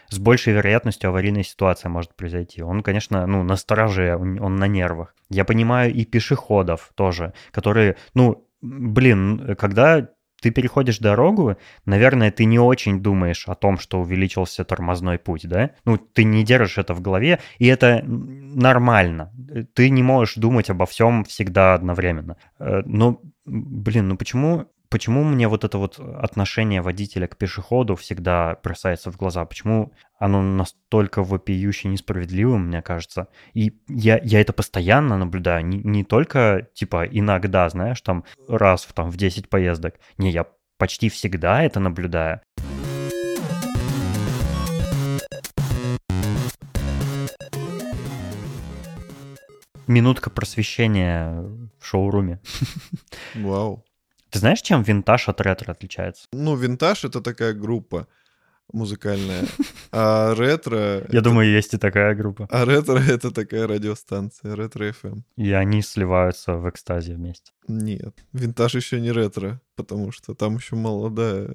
с большей вероятностью аварийная ситуация может произойти. Он, конечно, ну, на стороже, он, на нервах. Я понимаю и пешеходов тоже, которые, ну, блин, когда ты переходишь дорогу, наверное, ты не очень думаешь о том, что увеличился тормозной путь, да? Ну, ты не держишь это в голове, и это нормально. Ты не можешь думать обо всем всегда одновременно. Э, но, блин, ну почему почему мне вот это вот отношение водителя к пешеходу всегда бросается в глаза? Почему оно настолько вопиюще несправедливым, мне кажется? И я, я это постоянно наблюдаю, не, не только, типа, иногда, знаешь, там, раз в, там, в 10 поездок. Не, я почти всегда это наблюдаю. Минутка просвещения в шоуруме. Вау. Ты знаешь, чем винтаж от ретро отличается? Ну, винтаж — это такая группа музыкальная, а ретро... Я думаю, есть и такая группа. А ретро — это такая радиостанция, ретро FM. И они сливаются в экстазе вместе. Нет, винтаж еще не ретро, потому что там еще молодая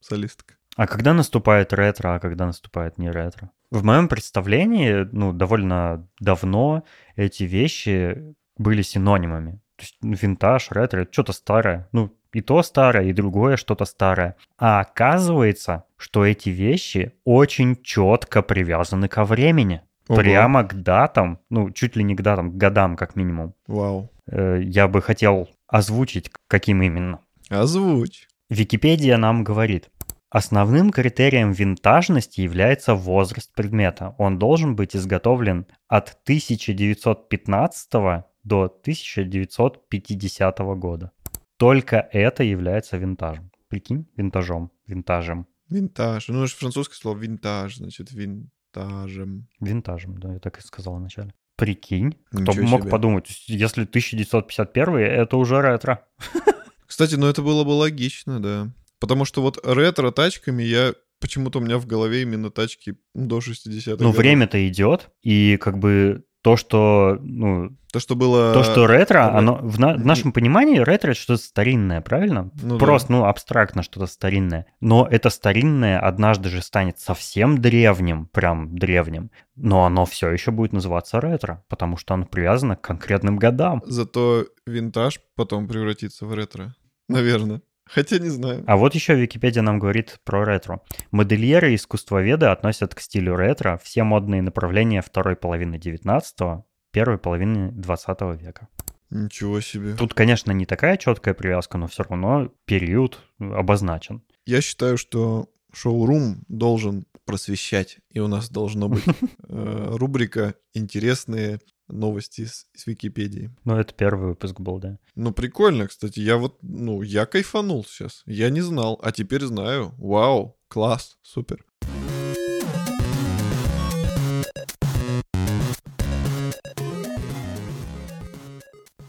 солистка. А когда наступает ретро, а когда наступает не ретро? В моем представлении, ну, довольно давно эти вещи были синонимами. Есть ну, винтаж, ретро, что-то старое. Ну, и то старое, и другое что-то старое. А оказывается, что эти вещи очень четко привязаны ко времени. Ого. Прямо к датам, ну, чуть ли не к датам, к годам как минимум. Вау. Э, я бы хотел озвучить, каким именно. Озвучь. Википедия нам говорит. Основным критерием винтажности является возраст предмета. Он должен быть изготовлен от 1915 до 1950 года. Только это является винтажем. Прикинь, винтажом, винтажем. Винтаж. Ну, это же французское слово винтаж, значит, винтажем. Винтажем, да, я так и сказал вначале. Прикинь, кто бы мог себе. подумать, если 1951, это уже ретро. Кстати, ну это было бы логично, да. Потому что вот ретро тачками я почему-то у меня в голове именно тачки до 60-х. Ну, время-то идет, и как бы то, что, ну, то, что было... То, что ретро, оно в, на, в нашем понимании ретро это что-то старинное, правильно? Ну, Просто, да. ну, абстрактно что-то старинное. Но это старинное однажды же станет совсем древним, прям древним. Но оно все еще будет называться ретро, потому что оно привязано к конкретным годам. Зато винтаж потом превратится в ретро, наверное. Хотя не знаю. А вот еще Википедия нам говорит про ретро. Модельеры и искусствоведы относят к стилю ретро все модные направления второй половины 19-го, первой половины 20 века. Ничего себе. Тут, конечно, не такая четкая привязка, но все равно период обозначен. Я считаю, что шоурум должен просвещать, и у нас должно быть э, рубрика «Интересные новости с, с Википедии. Ну, это первый выпуск был, да. Ну, прикольно, кстати. Я вот, ну, я кайфанул сейчас. Я не знал, а теперь знаю. Вау, класс, супер.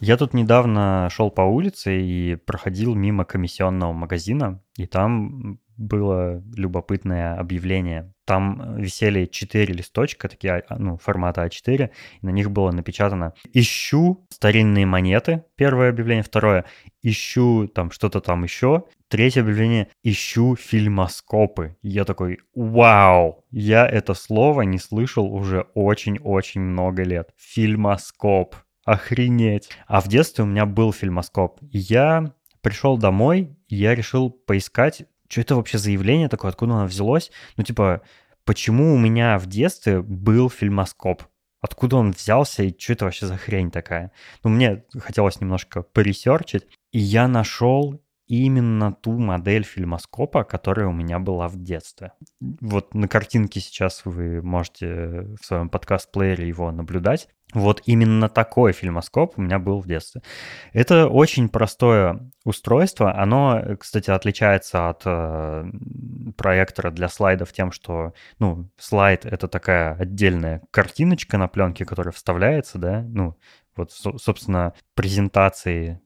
Я тут недавно шел по улице и проходил мимо комиссионного магазина, и там было любопытное объявление. Там висели четыре листочка, такие, а, ну, формата А4, и на них было напечатано «Ищу старинные монеты», первое объявление, второе «Ищу там что-то там еще», третье объявление «Ищу фильмоскопы». Я такой «Вау!» Я это слово не слышал уже очень-очень много лет. Фильмоскоп. Охренеть. А в детстве у меня был фильмоскоп. Я пришел домой, я решил поискать что это вообще за явление такое, откуда оно взялось? Ну, типа, почему у меня в детстве был фильмоскоп? Откуда он взялся и что это вообще за хрень такая? Ну, мне хотелось немножко поресерчить, и я нашел именно ту модель фильмоскопа, которая у меня была в детстве. Вот на картинке сейчас вы можете в своем подкаст-плеере его наблюдать. Вот именно такой фильмоскоп у меня был в детстве. Это очень простое устройство. Оно, кстати, отличается от э, проектора для слайдов тем, что, ну, слайд — это такая отдельная картиночка на пленке, которая вставляется, да, ну, вот, собственно, презентации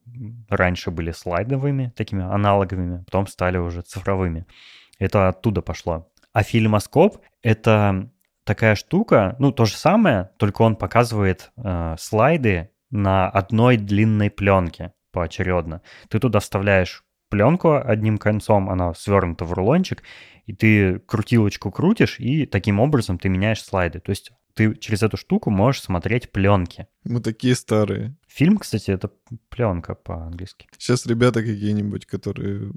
раньше были слайдовыми, такими аналоговыми, потом стали уже цифровыми. Это оттуда пошло. А фильмоскоп — это такая штука, ну, то же самое, только он показывает э, слайды на одной длинной пленке поочередно. Ты туда вставляешь пленку одним концом, она свернута в рулончик, и ты крутилочку крутишь, и таким образом ты меняешь слайды. То есть ты через эту штуку можешь смотреть пленки. Мы такие старые. Фильм, кстати, это пленка по-английски. Сейчас ребята какие-нибудь, которые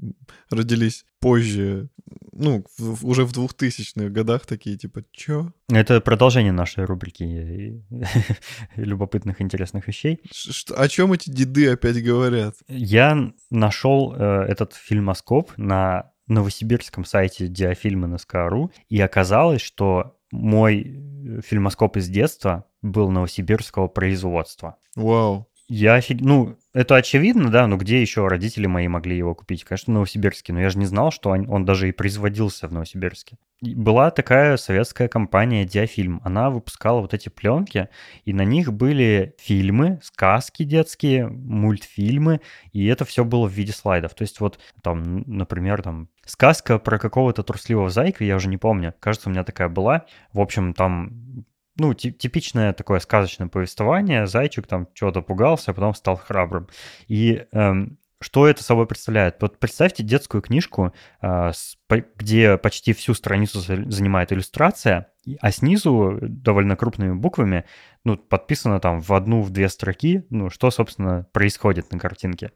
родились позже, ну, в, уже в 2000-х годах такие, типа, чё? Это продолжение нашей рубрики любопытных, интересных вещей. Ш о чем эти деды опять говорят? Я нашел э, этот фильмоскоп на новосибирском сайте диафильмы на СКРУ, и оказалось, что мой э, фильмоскоп из детства был новосибирского производства. Вау. Я офиг... Ну, это очевидно, да, но где еще родители мои могли его купить? Конечно, в Новосибирске, но я же не знал, что он, он даже и производился в Новосибирске. Была такая советская компания Диафильм. Она выпускала вот эти пленки, и на них были фильмы, сказки детские, мультфильмы, и это все было в виде слайдов. То есть вот там, например, там сказка про какого-то трусливого зайка, я уже не помню. Кажется, у меня такая была. В общем, там ну, типичное такое сказочное повествование. Зайчик там чего-то пугался, а потом стал храбрым. И эм, что это собой представляет? Вот представьте детскую книжку, э, с, по, где почти всю страницу занимает иллюстрация, а снизу довольно крупными буквами, ну, подписано там в одну, в две строки, ну, что, собственно, происходит на картинке.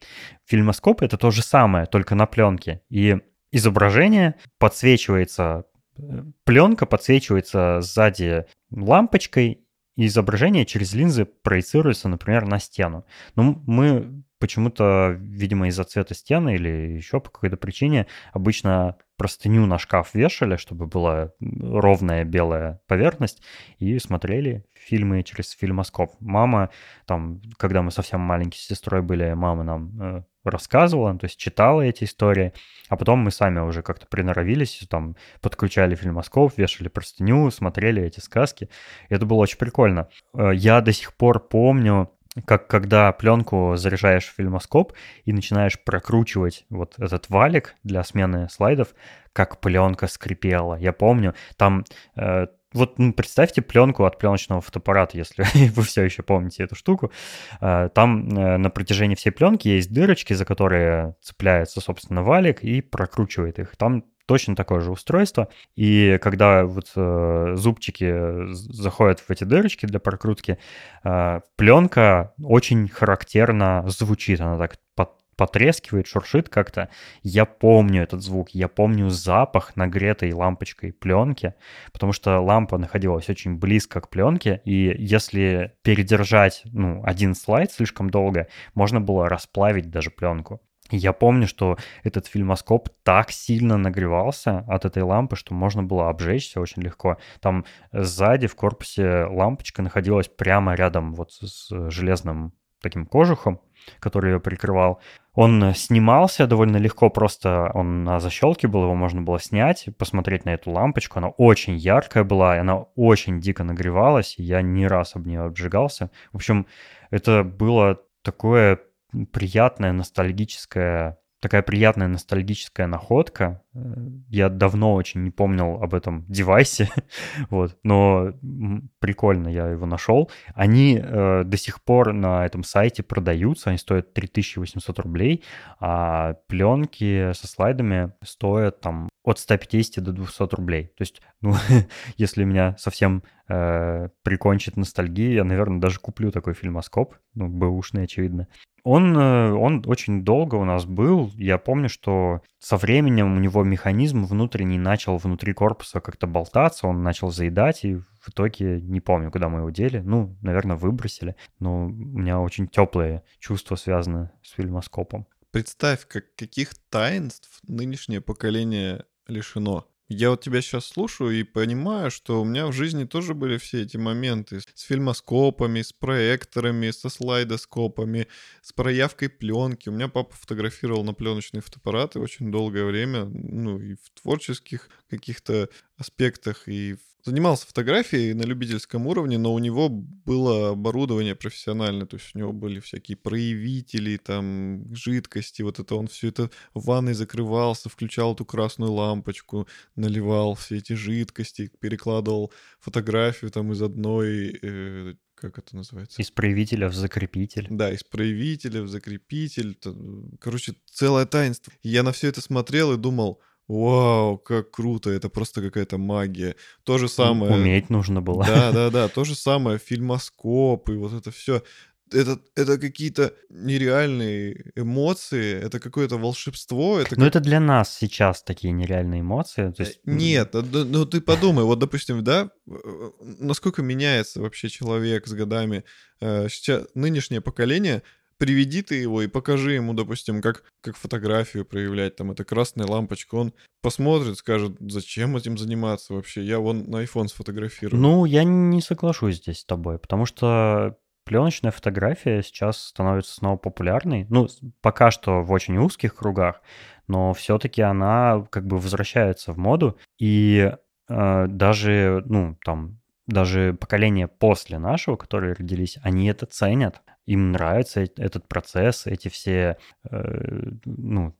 Фильмоскоп — это то же самое, только на пленке. И изображение подсвечивается пленка подсвечивается сзади лампочкой, и изображение через линзы проецируется, например, на стену. Но мы почему-то, видимо, из-за цвета стены или еще по какой-то причине обычно простыню на шкаф вешали, чтобы была ровная белая поверхность, и смотрели фильмы через фильмоскоп. Мама, там, когда мы совсем маленькие с сестрой были, мама нам рассказывала, то есть читала эти истории, а потом мы сами уже как-то приноровились, там, подключали фильмоскоп, вешали простыню, смотрели эти сказки. Это было очень прикольно. Э, я до сих пор помню, как когда пленку заряжаешь в фильмоскоп и начинаешь прокручивать вот этот валик для смены слайдов, как пленка скрипела. Я помню, там э, вот ну, представьте пленку от пленочного фотоаппарата, если вы все еще помните эту штуку. Э, там э, на протяжении всей пленки есть дырочки, за которые цепляется, собственно, валик и прокручивает их. Там точно такое же устройство. И когда вот э, зубчики заходят в эти дырочки для прокрутки, э, пленка очень характерно звучит. Она так под, потрескивает, шуршит как-то. Я помню этот звук, я помню запах нагретой лампочкой пленки, потому что лампа находилась очень близко к пленке, и если передержать ну, один слайд слишком долго, можно было расплавить даже пленку. Я помню, что этот фильмоскоп так сильно нагревался от этой лампы, что можно было обжечься очень легко. Там сзади в корпусе лампочка находилась прямо рядом вот с железным таким кожухом, который ее прикрывал. Он снимался довольно легко, просто он на защелке был, его можно было снять, посмотреть на эту лампочку. Она очень яркая была, и она очень дико нагревалась, и я не раз об нее обжигался. В общем, это было такое приятное ностальгическое такая приятная ностальгическая находка. Я давно очень не помнил об этом девайсе, вот, но прикольно я его нашел. Они э, до сих пор на этом сайте продаются, они стоят 3800 рублей, а пленки со слайдами стоят там от 150 до 200 рублей. То есть, ну, если меня совсем э, прикончит ностальгия, я, наверное, даже куплю такой фильмоскоп, ну, бэушный, очевидно. Он, э, он очень долго у нас был. Я помню, что со временем у него механизм внутренний начал внутри корпуса как-то болтаться, он начал заедать, и в итоге не помню, куда мы его дели. Ну, наверное, выбросили. Но у меня очень теплые чувства связаны с фильмоскопом. Представь, как каких таинств нынешнее поколение лишено. Я вот тебя сейчас слушаю и понимаю, что у меня в жизни тоже были все эти моменты с фильмоскопами, с проекторами, со слайдоскопами, с проявкой пленки. У меня папа фотографировал на пленочные фотоаппараты очень долгое время, ну и в творческих каких-то аспектах, и в занимался фотографией на любительском уровне, но у него было оборудование профессиональное, то есть у него были всякие проявители, там, жидкости, вот это он все это в ванной закрывался, включал эту красную лампочку, наливал все эти жидкости, перекладывал фотографию там из одной э, как это называется? Из проявителя в закрепитель. Да, из проявителя в закрепитель. Короче, целое таинство. Я на все это смотрел и думал, Вау, как круто, это просто какая-то магия. То же самое... Уметь нужно было. Да, да, да, то же самое, фильмоскоп и вот это все. Это, это какие-то нереальные эмоции, это какое-то волшебство. Это Но как... это для нас сейчас такие нереальные эмоции. То есть... Нет, ну ты подумай, вот, допустим, да, э, насколько меняется вообще человек с годами. Э, сейчас нынешнее поколение приведи ты его и покажи ему, допустим, как, как фотографию проявлять, там, это красная лампочка, он посмотрит, скажет, зачем этим заниматься вообще, я вон на iPhone сфотографирую. Ну, я не соглашусь здесь с тобой, потому что пленочная фотография сейчас становится снова популярной. Ну, пока что в очень узких кругах, но все-таки она как бы возвращается в моду. И э, даже, ну, там, даже поколение после нашего, которые родились, они это ценят им нравится этот процесс, эти все, э, ну,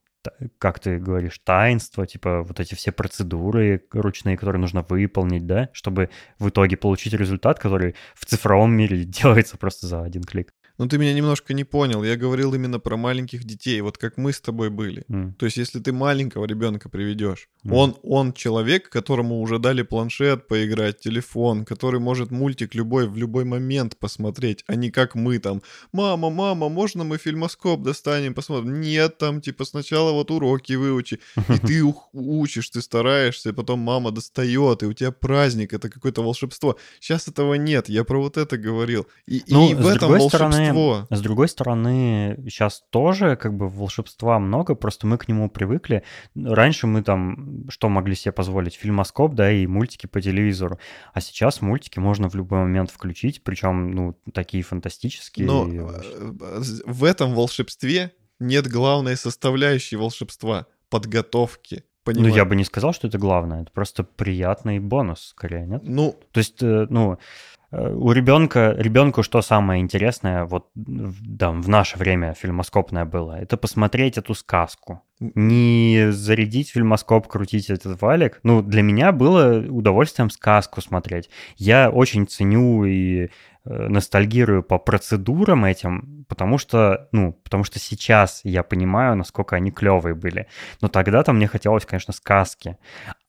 как ты говоришь, таинства, типа вот эти все процедуры ручные, которые нужно выполнить, да, чтобы в итоге получить результат, который в цифровом мире делается просто за один клик. Ну, ты меня немножко не понял. Я говорил именно про маленьких детей, вот как мы с тобой были. Mm. То есть, если ты маленького ребенка приведешь, mm. он, он человек, которому уже дали планшет поиграть, телефон, который может мультик любой в любой момент посмотреть, а не как мы там. Мама, мама, можно мы фильмоскоп достанем, посмотрим? Нет, там, типа, сначала вот уроки выучи. И ты учишь, ты стараешься, и потом мама достает, и у тебя праздник, это какое-то волшебство. Сейчас этого нет, я про вот это говорил. И, ну, и в этом волшебство волшебство. С другой стороны, сейчас тоже как бы волшебства много, просто мы к нему привыкли. Раньше мы там что могли себе позволить? Фильмоскоп, да, и мультики по телевизору. А сейчас мультики можно в любой момент включить, причем, ну, такие фантастические. Но э, в этом волшебстве нет главной составляющей волшебства — подготовки. Понимаю. Ну, я бы не сказал, что это главное. Это просто приятный бонус, скорее, нет? Ну... То есть, э, ну, у ребенка, ребенку что самое интересное, вот да, в наше время фильмоскопное было, это посмотреть эту сказку. Не зарядить фильмоскоп, крутить этот валик. Ну, для меня было удовольствием сказку смотреть. Я очень ценю и Э, ностальгирую по процедурам этим, потому что, ну, потому что сейчас я понимаю, насколько они клевые были. Но тогда-то мне хотелось, конечно, сказки.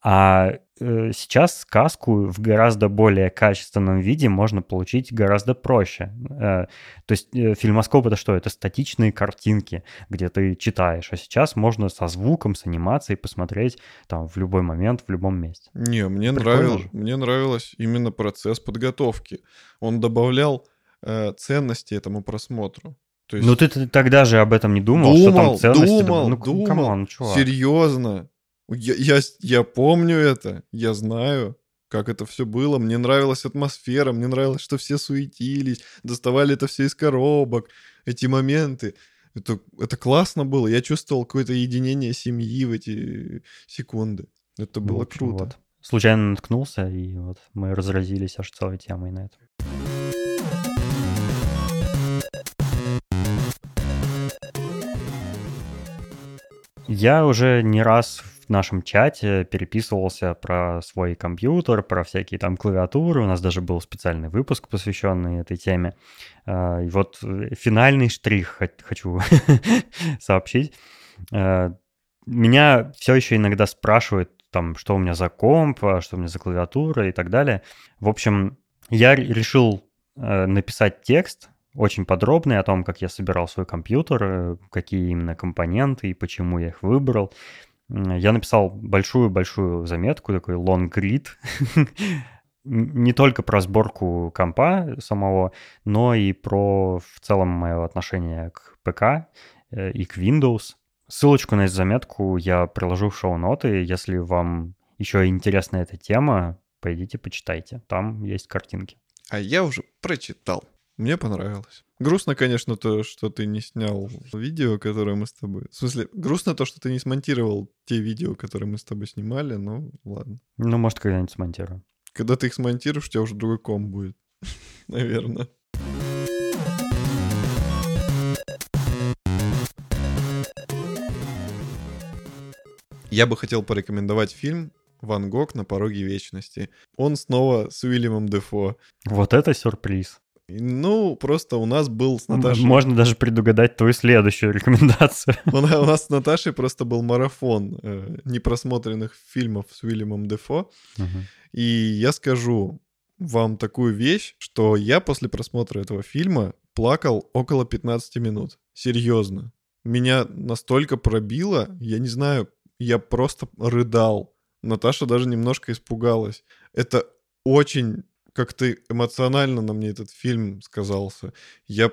А э, сейчас сказку в гораздо более качественном виде можно получить гораздо проще. Э, то есть э, фильмоскоп это что? Это статичные картинки, где ты читаешь. А сейчас можно со звуком, с анимацией посмотреть там в любой момент, в любом месте. Не, мне, нравилось, мне нравилось именно процесс подготовки. Он добавлял э, ценности этому просмотру. То есть... Ну ты, ты тогда же об этом не думал, думал что там ценности... Думал, ну, думал, come on, серьезно. Я, я, я помню это, я знаю, как это все было. Мне нравилась атмосфера, мне нравилось, что все суетились, доставали это все из коробок, эти моменты. Это, это классно было. Я чувствовал какое-то единение семьи в эти секунды. Это ну, было вот, круто. Вот. Случайно наткнулся, и вот мы разразились аж целой темой на этом. Я уже не раз в нашем чате переписывался про свой компьютер, про всякие там клавиатуры. У нас даже был специальный выпуск, посвященный этой теме. А, и вот э, финальный штрих хочу сообщить. А, меня все еще иногда спрашивают, там, что у меня за комп, а что у меня за клавиатура и так далее. В общем, я решил э, написать текст очень подробный о том, как я собирал свой компьютер, э, какие именно компоненты и почему я их выбрал. Я написал большую-большую заметку, такой long grid, не только про сборку компа самого, но и про в целом мое отношение к ПК э, и к Windows. Ссылочку на эту заметку я приложу в шоу-ноты. Если вам еще интересна эта тема, пойдите почитайте. Там есть картинки. А я уже прочитал. Мне понравилось. Грустно, конечно, то, что ты не снял видео, которое мы с тобой... В смысле, грустно то, что ты не смонтировал те видео, которые мы с тобой снимали, но ладно. Ну, может, когда-нибудь смонтирую. Когда ты их смонтируешь, у тебя уже другой ком будет. Наверное. Я бы хотел порекомендовать фильм «Ван Гог на пороге вечности». Он снова с Уильямом Дефо. Вот это сюрприз. Ну, просто у нас был с Наташей... Можно даже предугадать твою следующую рекомендацию. У нас с Наташей просто был марафон э, непросмотренных фильмов с Уильямом Дефо. Угу. И я скажу вам такую вещь, что я после просмотра этого фильма плакал около 15 минут. Серьезно. Меня настолько пробило, я не знаю, я просто рыдал. Наташа даже немножко испугалась. Это очень как-то эмоционально на мне этот фильм сказался. Я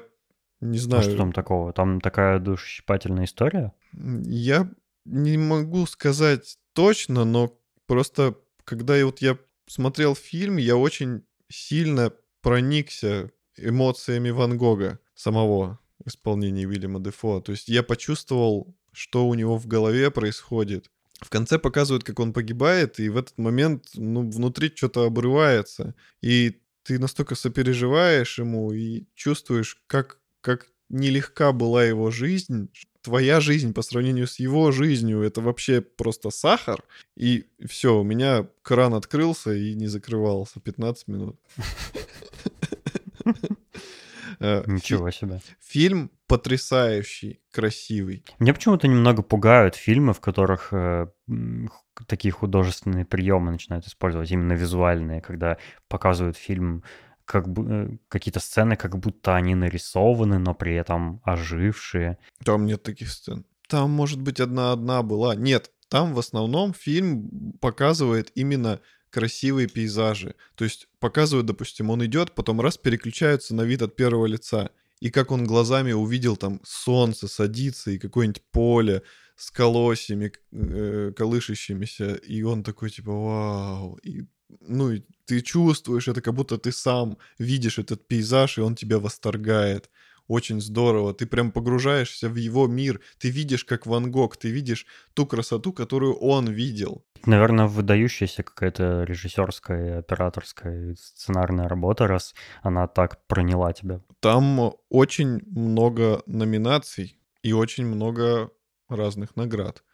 не знаю. А что там такого? Там такая душесчипательная история? Я не могу сказать точно, но просто когда я, вот я смотрел фильм, я очень сильно проникся эмоциями Ван Гога самого в исполнении Уильяма Дефо. То есть я почувствовал, что у него в голове происходит в конце показывают, как он погибает, и в этот момент, ну, внутри что-то обрывается. И ты настолько сопереживаешь ему и чувствуешь, как, как нелегка была его жизнь, твоя жизнь по сравнению с его жизнью, это вообще просто сахар. И все, у меня кран открылся и не закрывался 15 минут. Э, Ничего себе. Фильм потрясающий, красивый. Мне почему-то немного пугают фильмы, в которых э, такие художественные приемы начинают использовать, именно визуальные, когда показывают фильм как бы э, какие-то сцены, как будто они нарисованы, но при этом ожившие. Там нет таких сцен. Там, может быть, одна-одна была. Нет, там в основном фильм показывает именно красивые пейзажи. То есть показывают, допустим, он идет, потом раз переключаются на вид от первого лица. И как он глазами увидел там солнце садится и какое-нибудь поле с колосьями э, колышащимися. И он такой типа вау. И, ну, и ты чувствуешь это, как будто ты сам видишь этот пейзаж, и он тебя восторгает очень здорово. Ты прям погружаешься в его мир. Ты видишь, как Ван Гог, ты видишь ту красоту, которую он видел. Наверное, выдающаяся какая-то режиссерская, операторская, сценарная работа, раз она так проняла тебя. Там очень много номинаций и очень много разных наград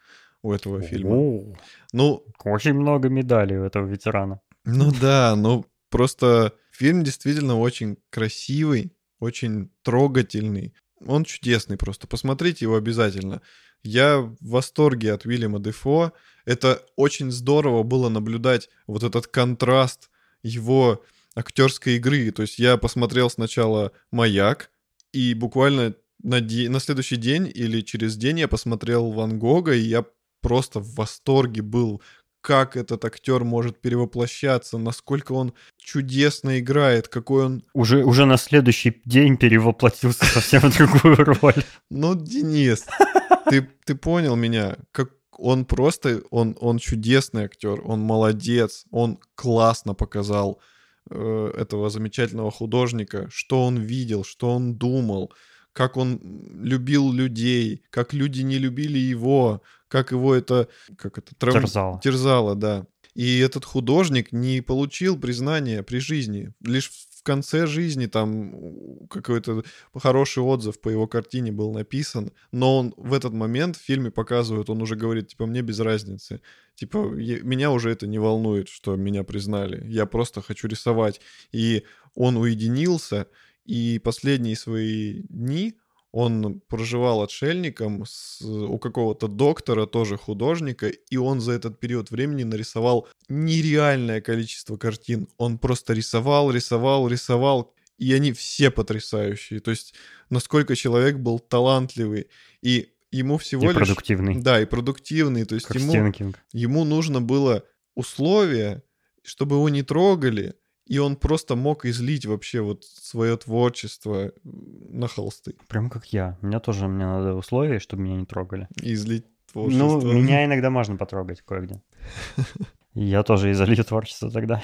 у этого фильма. О, ну, очень много медалей у этого ветерана. Ну да, ну просто фильм действительно очень красивый, очень трогательный. Он чудесный просто. Посмотрите его обязательно. Я в восторге от Уильяма Дефо. Это очень здорово было наблюдать вот этот контраст его актерской игры. То есть я посмотрел сначала «Маяк», и буквально на, де- на следующий день или через день я посмотрел Ван Гога, и я просто в восторге был как этот актер может перевоплощаться, насколько он чудесно играет, какой он... Уже, уже на следующий день перевоплотился совсем в другую роль. Ну, Денис, ты, ты понял меня, как он просто, он, он чудесный актер, он молодец, он классно показал э, этого замечательного художника, что он видел, что он думал, как он любил людей, как люди не любили его, как его это, как это трав... терзало. терзало, да. И этот художник не получил признания при жизни. Лишь в конце жизни там какой-то хороший отзыв по его картине был написан, но он в этот момент в фильме показывают, он уже говорит, типа, мне без разницы. Типа, я, меня уже это не волнует, что меня признали. Я просто хочу рисовать. И он уединился, и последние свои дни он проживал отшельником с, у какого-то доктора, тоже художника, и он за этот период времени нарисовал нереальное количество картин. Он просто рисовал, рисовал, рисовал, и они все потрясающие. То есть, насколько человек был талантливый. И ему всего и лишь... продуктивный. Да, и продуктивный. То есть Как ему, ему нужно было условия, чтобы его не трогали, и он просто мог излить вообще вот свое творчество на холсты. Прям как я. У меня тоже мне надо условия, чтобы меня не трогали. И излить творчество. Ну, меня иногда можно потрогать кое-где. Я тоже изолью творчество тогда.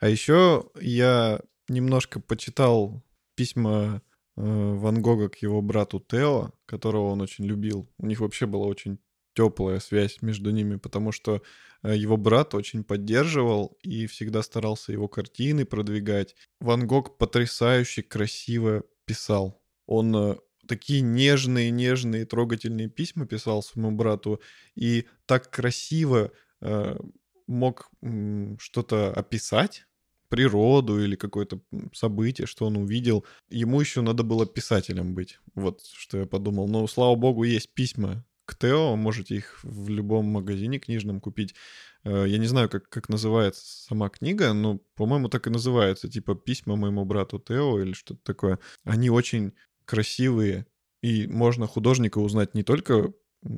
А еще я немножко почитал письма э, Ван Гога к его брату Тео, которого он очень любил. У них вообще была очень теплая связь между ними, потому что э, его брат очень поддерживал и всегда старался его картины продвигать. Ван Гог потрясающе красиво писал. Он э, такие нежные, нежные, трогательные письма писал своему брату и так красиво э, мог м, что-то описать природу или какое-то событие, что он увидел. Ему еще надо было писателем быть. Вот что я подумал. Но, слава богу, есть письма к Тео, можете их в любом магазине книжном купить. Э, Я не знаю, как, как называется сама книга, но, по-моему, так и называется, типа «Письма моему брату Тео» или что-то такое. Они очень красивые, и можно художника узнать не только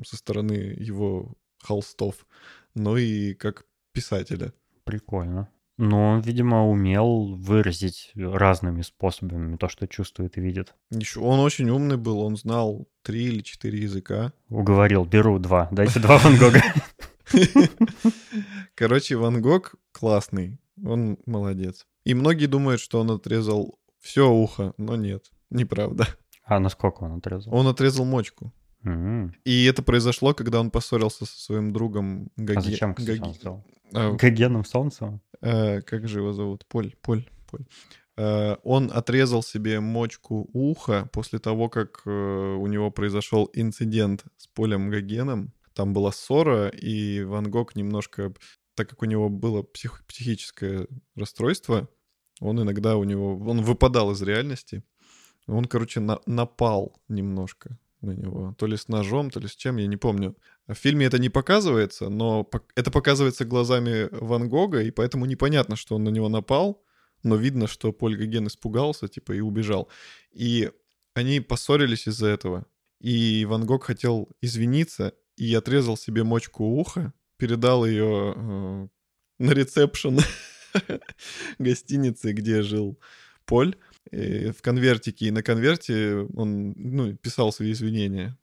со стороны его холстов, но и как писателя. Прикольно. Но он, видимо, умел выразить разными способами то, что чувствует и видит. Еще он очень умный был, он знал три или четыре языка. Уговорил, беру два. Дайте два Ван Гога. Короче, Ван Гог классный, он молодец. И многие думают, что он отрезал все ухо, но нет, неправда. А насколько он отрезал? Он отрезал мочку. М. И это произошло, когда он поссорился со своим другом Гаги... А зачем, кстати, Гаги- он сделал? А, Гогеном Солнцевым? Э, как же его зовут? Поль, Поль, Поль. Э, он отрезал себе мочку уха после того, как э, у него произошел инцидент с Полем Гогеном. Там была ссора, и Ван Гог немножко, так как у него было псих- психическое расстройство, он иногда у него, он выпадал из реальности. Он, короче, на- напал немножко на него. То ли с ножом, то ли с чем, я не помню. В фильме это не показывается, но это показывается глазами Ван Гога, и поэтому непонятно, что он на него напал, но видно, что Поль Гоген испугался, типа, и убежал. И они поссорились из-за этого. И Ван Гог хотел извиниться и отрезал себе мочку уха, передал ее э, на ресепшн гостиницы, где жил Поль, в конвертике. И на конверте он ну, писал свои извинения.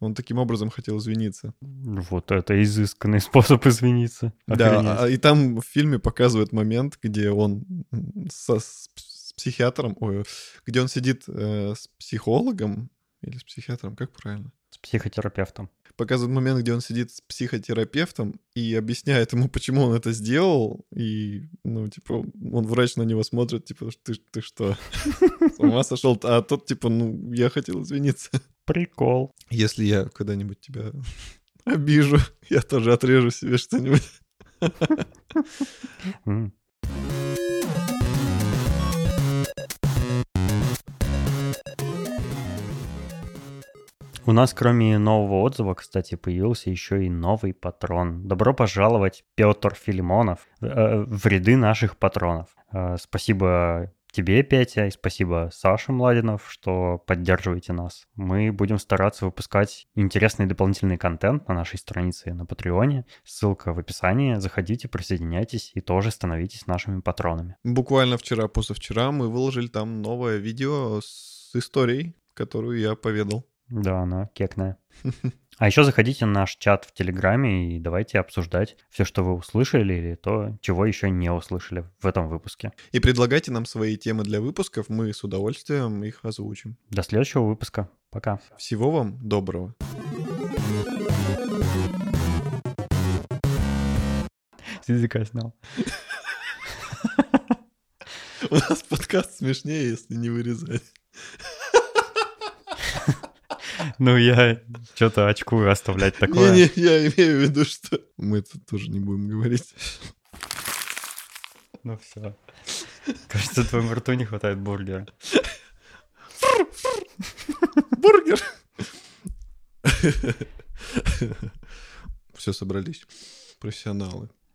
Он таким образом хотел извиниться. Вот это изысканный способ извиниться. Да, Охренеть. а- и там в фильме показывают момент, где он со, с, с психиатром, ой, где он сидит э, с психологом или с психиатром, как правильно? С психотерапевтом. Показывают момент, где он сидит с психотерапевтом и объясняет ему, почему он это сделал, и, ну, типа, он врач на него смотрит, типа, ты, ты что, с ума сошел? А тот, типа, ну, я хотел извиниться. Прикол. Если я когда-нибудь тебя обижу, я тоже отрежу себе что-нибудь. У нас, кроме нового отзыва, кстати, появился еще и новый патрон. Добро пожаловать, Петр Филимонов, э, в ряды наших патронов. Э, Спасибо тебе, Петя, и спасибо Саше Младинов, что поддерживаете нас. Мы будем стараться выпускать интересный дополнительный контент на нашей странице на Патреоне. Ссылка в описании. Заходите, присоединяйтесь и тоже становитесь нашими патронами. Буквально вчера, позавчера мы выложили там новое видео с историей, которую я поведал. Да, она кекная. А еще заходите на наш чат в Телеграме и давайте обсуждать все, что вы услышали или то, чего еще не услышали в этом выпуске. И предлагайте нам свои темы для выпусков, мы с удовольствием их озвучим. До следующего выпуска. Пока. Всего вам доброго. С языка снял. У нас подкаст смешнее, если не вырезать. Ну, я что-то очкую оставлять такое. Не-не, я имею в виду, что мы это тоже не будем говорить. Ну все. Кажется, твоему рту не хватает бургера. Бургер! Все, собрались. Профессионалы.